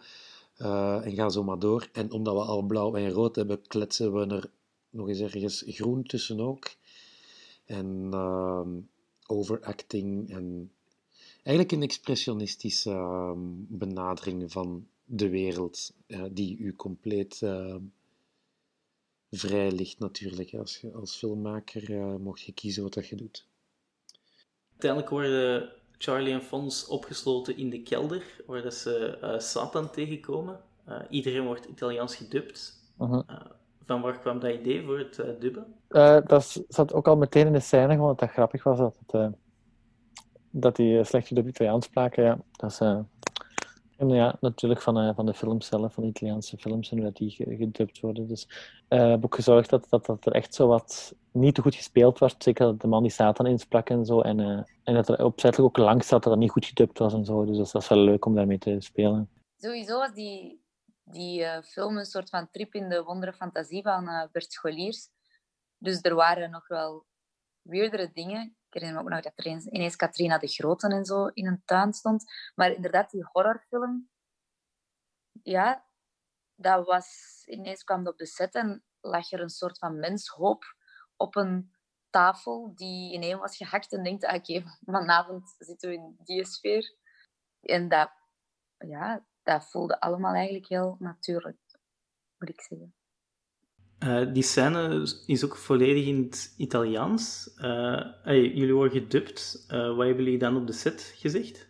eh, en ga zo maar door. En omdat we al blauw en rood hebben, kletsen we er nog eens ergens groen tussen ook. En ehm, overacting en eigenlijk een expressionistische ehm, benadering van de wereld die u compleet uh, vrij ligt natuurlijk. Als je als filmmaker uh, mocht je kiezen wat dat je doet. Uiteindelijk worden Charlie en Fons opgesloten in de kelder, waar dat ze uh, Satan tegenkomen. iedereen wordt Italiaans gedubt. Mhm. van waar kwam dat idee voor het dubben? dat zat ook al meteen in de scène, gewoon dat dat grappig was dat, het, dat die slecht gedubt Italiaans spraken. Ja, dat is en ja, natuurlijk van, uh, van de films zelf, van de Italiaanse films en hoe dat die gedubt worden. Dus uh, heb ook gezorgd dat, dat, dat er echt zo wat niet te goed gespeeld werd. Zeker dat de man die Satan insprak en zo. En, uh, en dat er opzettelijk ook langs zat dat dat niet goed gedubt was en zo. Dus dat was wel leuk om daarmee te spelen. Sowieso was die, die film een soort van trip in de wondere fantasie van Bert Scholiers. Dus er waren nog wel weirdere dingen herinner me ook nog dat er ineens Katrina de Grote en zo in een tuin stond. Maar inderdaad, die horrorfilm, ja, dat was... Ineens kwam dat op de set en lag er een soort van menshoop op een tafel die ineen was gehakt en denkt, ah, oké, vanavond zitten we in die sfeer. En dat, ja, dat voelde allemaal eigenlijk heel natuurlijk, moet ik zeggen. Uh, die scène is ook volledig in het Italiaans. Uh, hey, jullie worden gedubt. Uh, wat hebben jullie dan op de set gezegd?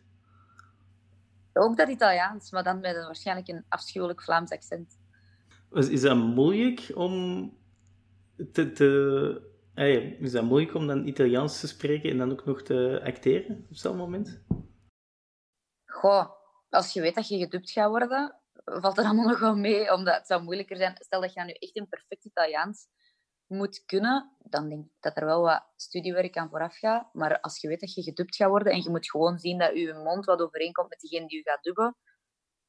Ook dat Italiaans, maar dan met een, waarschijnlijk een afschuwelijk Vlaams accent. Is dat moeilijk om te... te hey, is dat moeilijk om dan Italiaans te spreken en dan ook nog te acteren op zo'n moment? Goh, als je weet dat je gedubt gaat worden, valt er allemaal nog wel mee, omdat het zou moeilijker zijn. Stel dat je nu echt in perfect Italiaans moet kunnen, dan denk ik dat er wel wat studiewerk aan vooraf gaat. Maar als je weet dat je gedubt gaat worden en je moet gewoon zien dat je mond wat overeenkomt met diegene die je gaat dubben,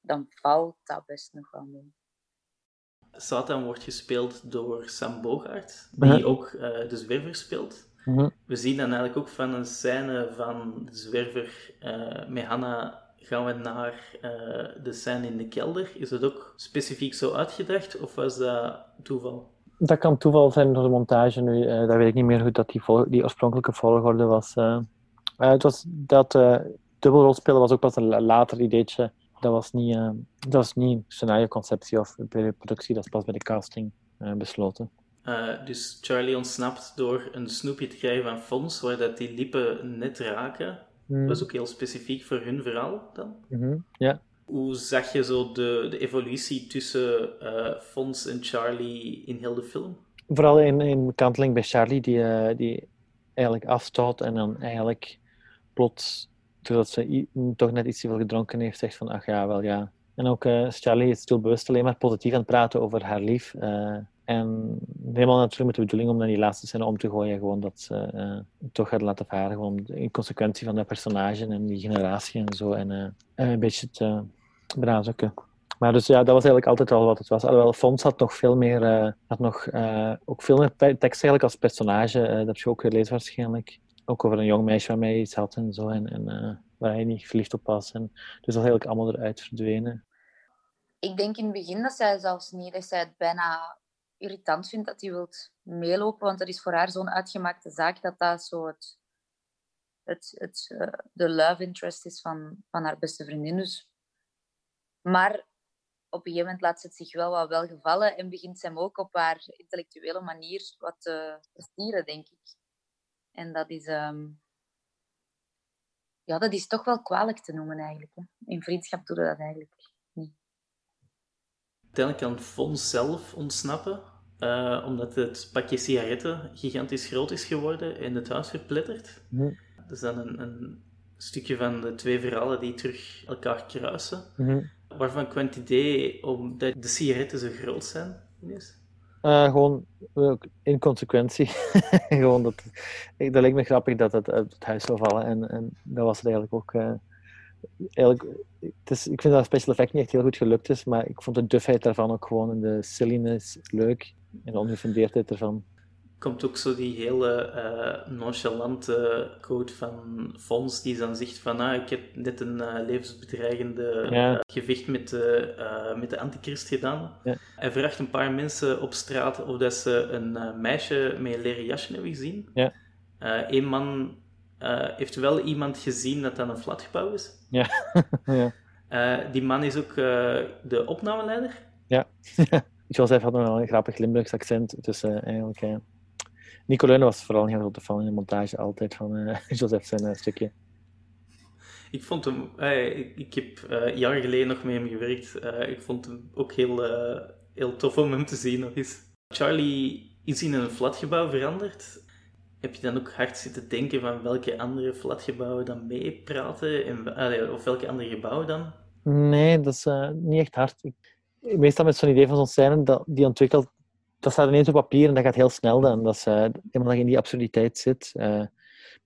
dan valt dat best nog wel mee. Satan wordt gespeeld door Sam Bogaert, die ook uh, de zwerver speelt. Mhm. We zien dan eigenlijk ook van een scène van de zwerver uh, met Hanna gaan we naar uh, de scène in de kelder. Is het ook specifiek zo uitgedacht of was dat toeval? Dat kan toeval zijn door de montage nu. Uh, dat weet ik niet meer hoe dat die, die oorspronkelijke volgorde was. Uh, het was dat dubbelrolspelen was ook pas een later ideetje. Dat was niet, dat was niet scenario-conceptie of productie, dat is pas bij de casting besloten. dus Charlie ontsnapt door een snoepje te krijgen van Fons, waar dat die lippen net raken. Dat was ook heel specifiek voor hun verhaal dan. Mhm, ja. Hoe zag je zo de, de evolutie tussen uh, Fons en Charlie in heel de film? Vooral in, in kanteling bij Charlie, die, uh, die eigenlijk afstoot en dan eigenlijk plots, doordat ze toch net iets te veel gedronken heeft, zegt van ach ja, wel ja. En ook uh, Charlie is stil bewust alleen maar positief aan het praten over haar lief. En helemaal natuurlijk met de bedoeling om dan die laatste scène om te gooien, gewoon dat ze uh, toch gaat laten varen, gewoon in consequentie van dat personage en die generatie en zo, en uh, een beetje te benadrukken. Maar dus ja, dat was eigenlijk altijd al wat het was. Alhoewel, Fons had nog veel meer, uh, had nog, ook veel meer tekst eigenlijk als personage, dat heb je ook gelezen waarschijnlijk. Ook over een jong meisje waarmee hij iets had en zo, en, en waar hij niet verliefd op was. En, dus dat is eigenlijk allemaal eruit verdwenen. Ik denk in het begin dat zij zelfs niet, dat zij het bijna irritant vindt dat hij wilt meelopen, want dat is voor haar zo'n uitgemaakte zaak dat dat zo het, het, het, uh, de love interest is van, van haar beste vriendin. Dus. Maar op een gegeven moment laat ze het zich wel wat welgevallen en begint ze hem ook op haar intellectuele manier wat te stieren, denk ik. En dat is, um... ja, dat is toch wel kwalijk te noemen eigenlijk. In vriendschap doe je dat eigenlijk Uiteindelijk kan Fons zelf ontsnappen, uh, omdat het pakje sigaretten gigantisch groot is geworden en het huis verplettert. Mm. Dat is dan een, een, stukje van de twee verhalen die terug elkaar kruisen. Mm. Waarvan kwam het idee omdat de sigaretten zo groot zijn? Uh, gewoon in consequentie. gewoon dat, dat lijkt me grappig dat het uit het huis zou vallen. En, en dat was het eigenlijk ook. Eigenlijk, het is, ik vind dat special effect niet echt heel goed gelukt is, maar ik vond de dufheid daarvan ook gewoon en de silliness leuk en de ongefundeerdheid ervan. Komt ook zo die hele uh, nonchalante quote van Fons, die dan zegt van ah, ik heb net een uh, levensbedreigende ja. uh, gevecht met de, met de antichrist gedaan. Ja. Hij vraagt een paar mensen op straat of dat ze een meisje met een leren jasje hebben gezien. Ja. Eén man uh, heeft wel iemand gezien dat dat een flatgebouw is. Ja. ja. Eh, die man is ook eh, de opnameleider. Ja. Joseph had nog een grappig Limburgs accent. Dus eh, eigenlijk... eh Nico Leunen was vooral een heel grote fan in de montage altijd van eh Joseph zijn eh, stukje. Ik vond hem... eh, ik, heb eh, jaren geleden nog met hem gewerkt. Eh, ik vond hem ook heel, eh, heel tof om hem te zien nog eens. Charlie is in een flatgebouw veranderd. Heb je dan ook hard zitten denken van welke andere flatgebouwen dan meepraten? En, allee, of welke andere gebouwen dan? Nee, dat is eh, niet echt hard. Ik, meestal met zo'n idee van zo'n scène, dat, die ontwikkelt, dat staat ineens op papier en dat gaat heel snel dan. Dat is, eh eenmaal dat je in die absurditeit zit, eh,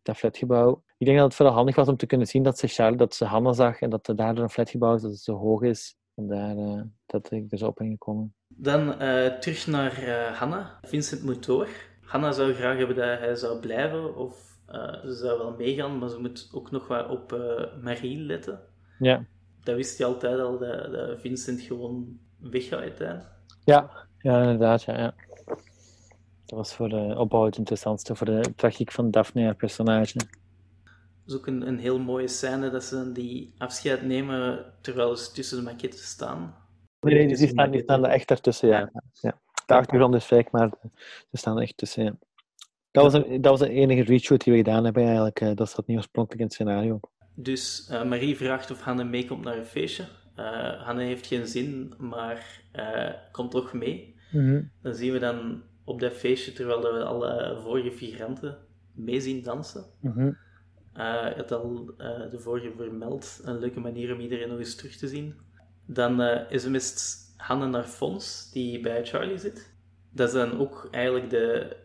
dat flatgebouw. Ik denk dat het vooral handig was om te kunnen zien dat ze, Charles, dat ze Hanna zag en dat er daardoor een flatgebouw is, dat het zo hoog is. En daar, eh, dat ik er zo op ben gekomen. Dan terug naar Hanna. Vincent moet door. Hanna zou graag hebben dat hij zou blijven, of eh, ze zou wel meegaan, maar ze moet ook nog wat op eh, Marie letten. Ja, Dat wist je altijd al, dat, dat Vincent gewoon weggaat uiteindelijk. ja, ja inderdaad. Ja, ja. Dat was voor de opbouw het interessantste, voor de tragiek van Daphne, haar personage. Dat is ook een, een heel mooie scène dat ze dan die afscheid nemen terwijl ze tussen de maquettes staan. Nee, nee, die staan, die staan er echt ertussen, ja. ja. De achtergrond is fake, maar ze staan echt tussen, ja. Dat was, een, dat was de enige reshoot die we gedaan hebben eigenlijk. eh, Dat zat niet oorspronkelijk in het scenario. Dus eh, Marie vraagt of Hanne meekomt naar een feestje. Eh Hanne heeft geen zin, maar komt toch mee. Dan zien we dan op dat feestje, terwijl we alle vorige figuranten mee zien dansen. Mhm. Eh, je had al de vorige vermeld, een leuke manier om iedereen nog eens terug te zien. Dan is er met Hanne naar Fons, die bij Charlie zit. Dat is dan ook eigenlijk de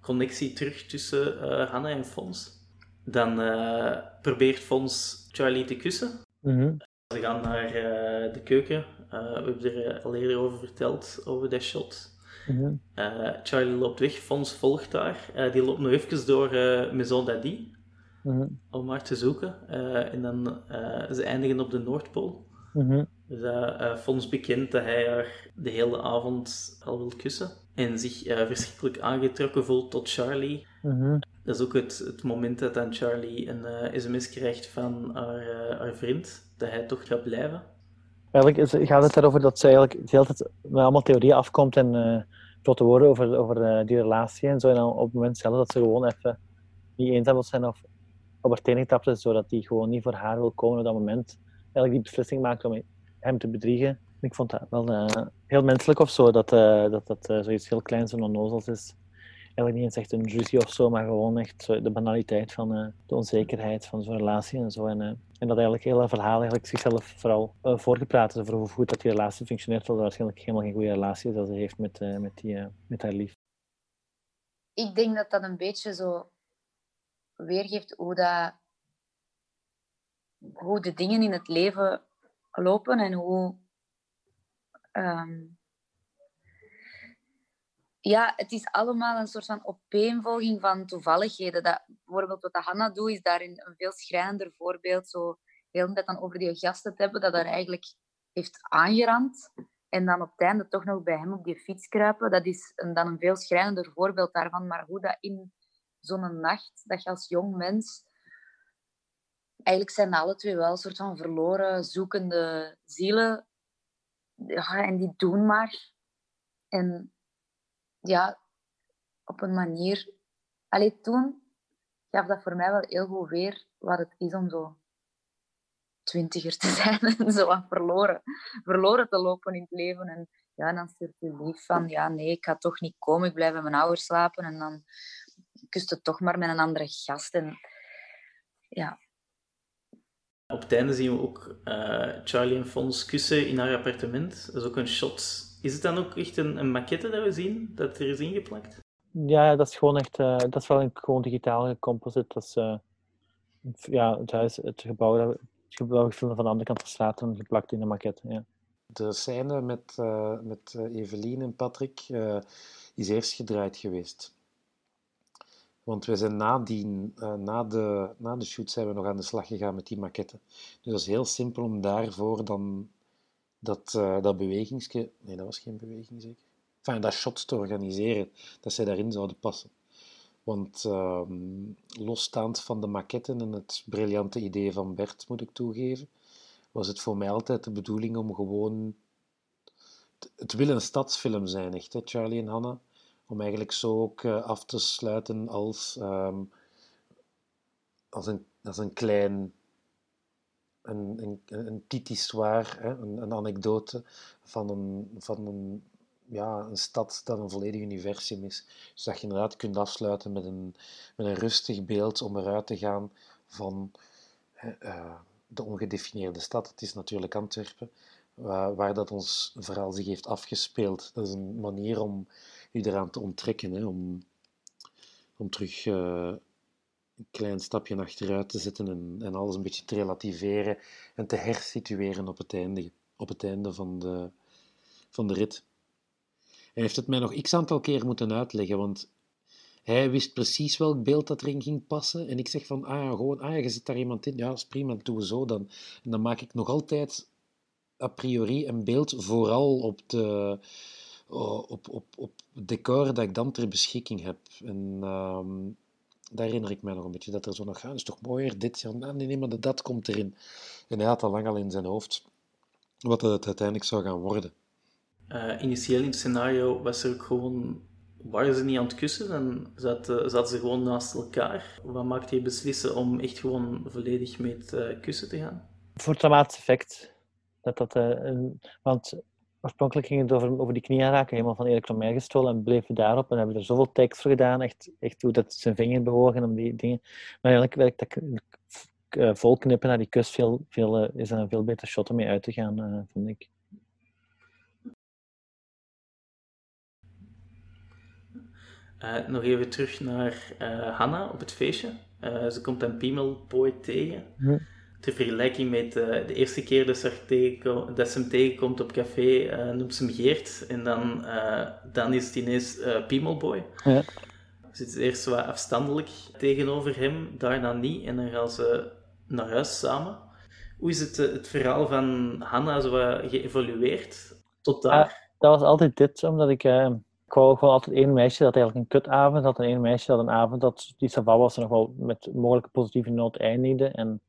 connectie terug tussen Hanne en Fons. Dan eh, probeert Fons Charlie te kussen. Mhm. Ze gaan naar eh, de keuken. We hebben er al eerder over verteld, over dat shot. Mhm. Charlie loopt weg, Fons volgt daar. Eh, die loopt nog even door Maison Daddy Mhm. om haar te zoeken. En dan ze eindigen op de Noordpool. Dus dat eh, Fons bekent dat hij haar de hele avond al wil kussen. En zich eh, verschrikkelijk aangetrokken voelt tot Charlie. Mhm. Dat is ook het, het moment dat dan Charlie een eh, sms krijgt van haar, eh, haar vriend. Dat hij toch gaat blijven. Eigenlijk is, gaat het erover dat ze eigenlijk de hele tijd met allemaal theorieën afkomt en eh grote woorden over, over eh, die relatie en zo. En dan op het moment zelf dat ze gewoon even niet eenzaam wil zijn of op haar tenen zodat hij gewoon niet voor haar wil komen op dat moment. Eigenlijk die beslissing maakt om hem te bedriegen. Ik vond dat wel eh, heel menselijk of zo, dat eh, dat, dat eh, zoiets heel kleins en onnozels is. Eigenlijk niet eens echt een ruzie of zo, maar gewoon echt de banaliteit van de onzekerheid van zo'n relatie en zo. En, en dat eigenlijk dat verhaal eigenlijk zichzelf vooral voorgepraat is over hoe goed dat die relatie functioneert, terwijl waarschijnlijk helemaal geen goede relatie is dat ze heeft met, met, die, met haar lief. Ik denk dat dat een beetje zo weergeeft hoe, dat, hoe de dingen in het leven lopen en hoe. Um, ja, het is allemaal een soort van opeenvolging van toevalligheden. Dat, bijvoorbeeld wat Hanna doet, is daarin een veel schrijnender voorbeeld. Zo heel tijd dan over die gasten te hebben, dat er eigenlijk heeft aangerand. En dan op het einde toch nog bij hem op die fiets kruipen. Dat is dan een veel schrijnender voorbeeld daarvan. Maar hoe dat in zo'n nacht, dat je als jong mens... Eigenlijk zijn alle twee wel een soort van verloren, zoekende zielen. Ja, en die doen maar. En ja, op een manier... Allee, toen gaf dat voor mij wel heel goed weer wat het is om zo twintiger te zijn en zo aan verloren, verloren te lopen in het leven. En ja, dan stuurt je lief van, ja, nee, ik ga toch niet komen, ik blijf bij mijn ouders slapen. En dan kust het toch maar met een andere gast. En ja. Op het einde zien we ook uh, Charlie en Fons kussen in haar appartement. Dat is ook een shot. Is het dan ook echt een, een maquette dat we zien, dat er is ingeplakt? Ja, dat is gewoon echt, uh, dat is wel een gewoon digitale composite. Dat is, uh, ja, het huis, het gebouw, het gebouw gefilmd van de andere kant van de straat en geplakt in de maquette. Ja. De scène met, uh, met Evelien en Patrick is eerst gedraaid geweest. Want we zijn nadien, uh, na, de, na de shoot zijn we nog aan de slag gegaan met die maquette. Dus dat is heel simpel om daarvoor dan dat, uh, dat bewegingsje... Nee, dat was geen beweging zeker. Enfin, dat shot te organiseren, dat zij daarin zouden passen. Want uh, losstaand van de maquette en het briljante idee van Bert, moet ik toegeven, was het voor mij altijd de bedoeling om gewoon... Het wil een stadsfilm zijn, echt, hè, Charlie en Hannah. Om eigenlijk zo ook eh, af te sluiten als, ehm, als, een, als een klein... Een, een, een titi-soir, een, een anekdote van een, van een ja, een stad dat een volledig universum is. Dus dat je inderdaad kunt afsluiten met een, met een rustig beeld om eruit te gaan van uh, de ongedefinieerde stad. Het is natuurlijk Antwerpen, waar, waar, dat ons verhaal zich heeft afgespeeld. Dat is een manier om je eraan te onttrekken, om, om terug uh, een klein stapje achteruit te zetten en, en alles een beetje te relativeren en te hersitueren op het einde, op het einde van, de, van de rit. Hij heeft het mij nog x aantal keer moeten uitleggen, want hij wist precies welk beeld dat erin ging passen. En ik zeg van, ah ja, gewoon, ah je zit daar iemand in. Ja, is prima, doen we zo dan. En dan maak ik nog altijd a priori een beeld, vooral op de op, op, op het decor dat ik dan ter beschikking heb. En uh, daar herinner ik mij nog een beetje, dat er zo nog, ah, is toch mooier dit? Ja, nee, nee, maar dat komt erin. En hij had al lang al in zijn hoofd wat het uiteindelijk zou gaan worden. Uh, initieel in het scenario was er ook gewoon, waren ze niet aan het kussen en zaten, zaten ze gewoon naast elkaar. Wat maakte je beslissen om echt gewoon volledig met uh, kussen te gaan? Voor het dramatisch effect. Dat dat, uh, een, want oorspronkelijk ging het over, over die knie aanraken, helemaal van Erik Romein gestolen en bleef daarop. En hebben er zoveel tekst voor gedaan, echt, echt hoe dat zijn vinger bewogen om die dingen. Maar eigenlijk werkt dat uh, volknippen naar die kus veel, veel, is er een veel beter shot om mee uit te gaan, vind ik. Uh, nog even terug naar uh, Hanna op het feestje. Uh, ze komt een Piemelboy tegen. Hm. Ter vergelijking met de eerste keer dat ze, dat ze hem tegenkomt op café, noemt ze hem Geert. En dan, dan is het ineens Piemelboy. Ja. Ze zit eerst wat afstandelijk tegenover hem, daarna niet. En dan gaan ze naar huis samen. Hoe is het, het verhaal van Hanna zo geëvolueerd tot daar? dat was altijd dit, omdat ik ik wou gewoon altijd één meisje dat eigenlijk een kutavond had en één meisje dat een avond dat die savat was en nog wel met mogelijke positieve noot eindigde. En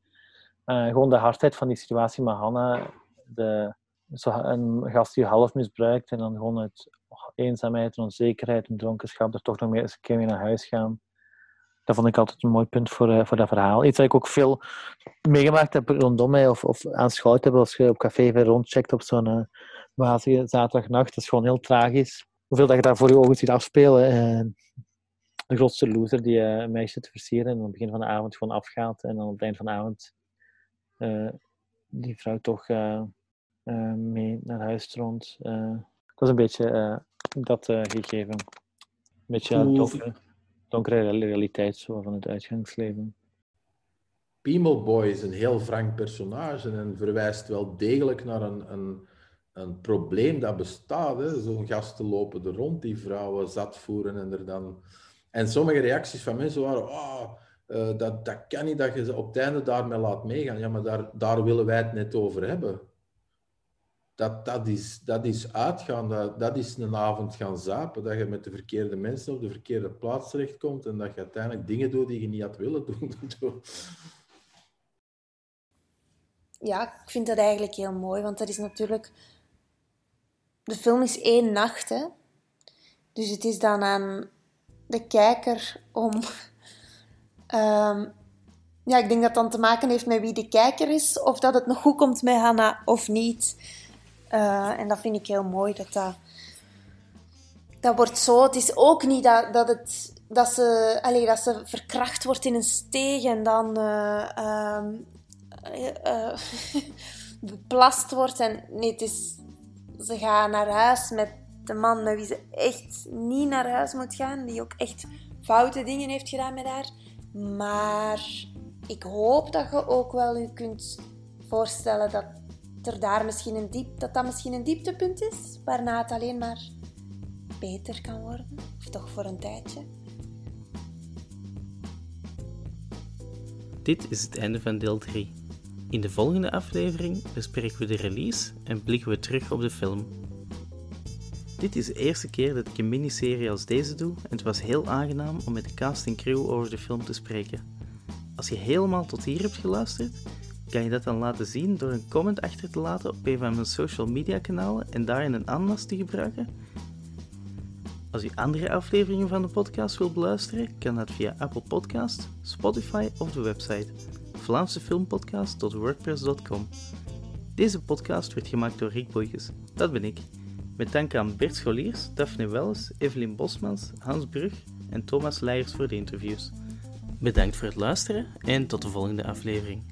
uh, gewoon de hardheid van die situatie met Hanna, een gast die half misbruikt en dan gewoon uit eenzaamheid en onzekerheid en dronkenschap er toch nog meer eens een keer mee naar huis gaan. Dat vond ik altijd een mooi punt voor, uh, voor dat verhaal. Iets dat ik ook veel meegemaakt heb rondom mij of, of aanschouwd heb als je op café weer rondcheckt op zo'n uh, wazige zaterdagnacht. Dat is gewoon heel tragisch hoeveel dat je daar voor je ogen ziet afspelen. En de grootste loser die een meisje te versieren en aan het begin van de avond gewoon afgaat. En dan op het eind van de avond die vrouw toch uh, mee naar huis stroomt. dat was een beetje dat gegeven. Een beetje donkere, donkere realiteit zo, van het uitgangsleven. Piemelboy is een heel frank personage en verwijst wel degelijk naar een, een een probleem dat bestaat. Zo'n gasten lopen er rond, die vrouwen zat voeren en er dan... En sommige reacties van mensen waren... Oh, uh, dat, dat kan niet dat je ze op het einde daarmee laat meegaan. Ja, maar daar, daar willen wij het net over hebben. Dat, dat, is, dat is uitgaan, dat, dat is een avond gaan zapen. Dat je met de verkeerde mensen op de verkeerde plaats terechtkomt en dat je uiteindelijk dingen doet die je niet had willen doen. ja, ik vind dat eigenlijk heel mooi, want dat is natuurlijk de film is één nacht, hè. Dus het is dan aan de kijker om... Ehm, ja, ik denk dat dan te maken heeft met wie de kijker is. Of dat het nog goed komt met Hanna of niet. Uh, en dat vind ik heel mooi. Dat dat... Dat wordt zo... Het is ook niet dat, dat het... Dat ze, allez, dat ze verkracht wordt in een steeg en dan uh, uh, beplast wordt. En nee, het is ze gaat naar huis met de man met wie ze echt niet naar huis moet gaan. Die ook echt foute dingen heeft gedaan met haar. Maar ik hoop dat je ook wel je kunt voorstellen dat er daar misschien een diep, dat dat misschien een dieptepunt is, waarna het alleen maar beter kan worden. Of toch voor een tijdje. Dit is het einde van deel 3. In de volgende aflevering bespreken we de release en blikken we terug op de film. Dit is de eerste keer dat ik een miniserie als deze doe en het was heel aangenaam om met de cast en crew over de film te spreken. Als je helemaal tot hier hebt geluisterd, kan je dat dan laten zien door een comment achter te laten op een van mijn social media kanalen en daarin een ananas te gebruiken? Als u andere afleveringen van de podcast wilt beluisteren, kan dat via Apple Podcast, Spotify of de website vlaamsefilmpodcast.wordpress.com. Deze podcast werd gemaakt door Rick Boeikes, dat ben ik. Met dank aan Bert Scholiers, Daphne Welles, Evelien Bosmans, Hans Brug en Thomas Leijers voor de interviews. Bedankt voor het luisteren en tot de volgende aflevering.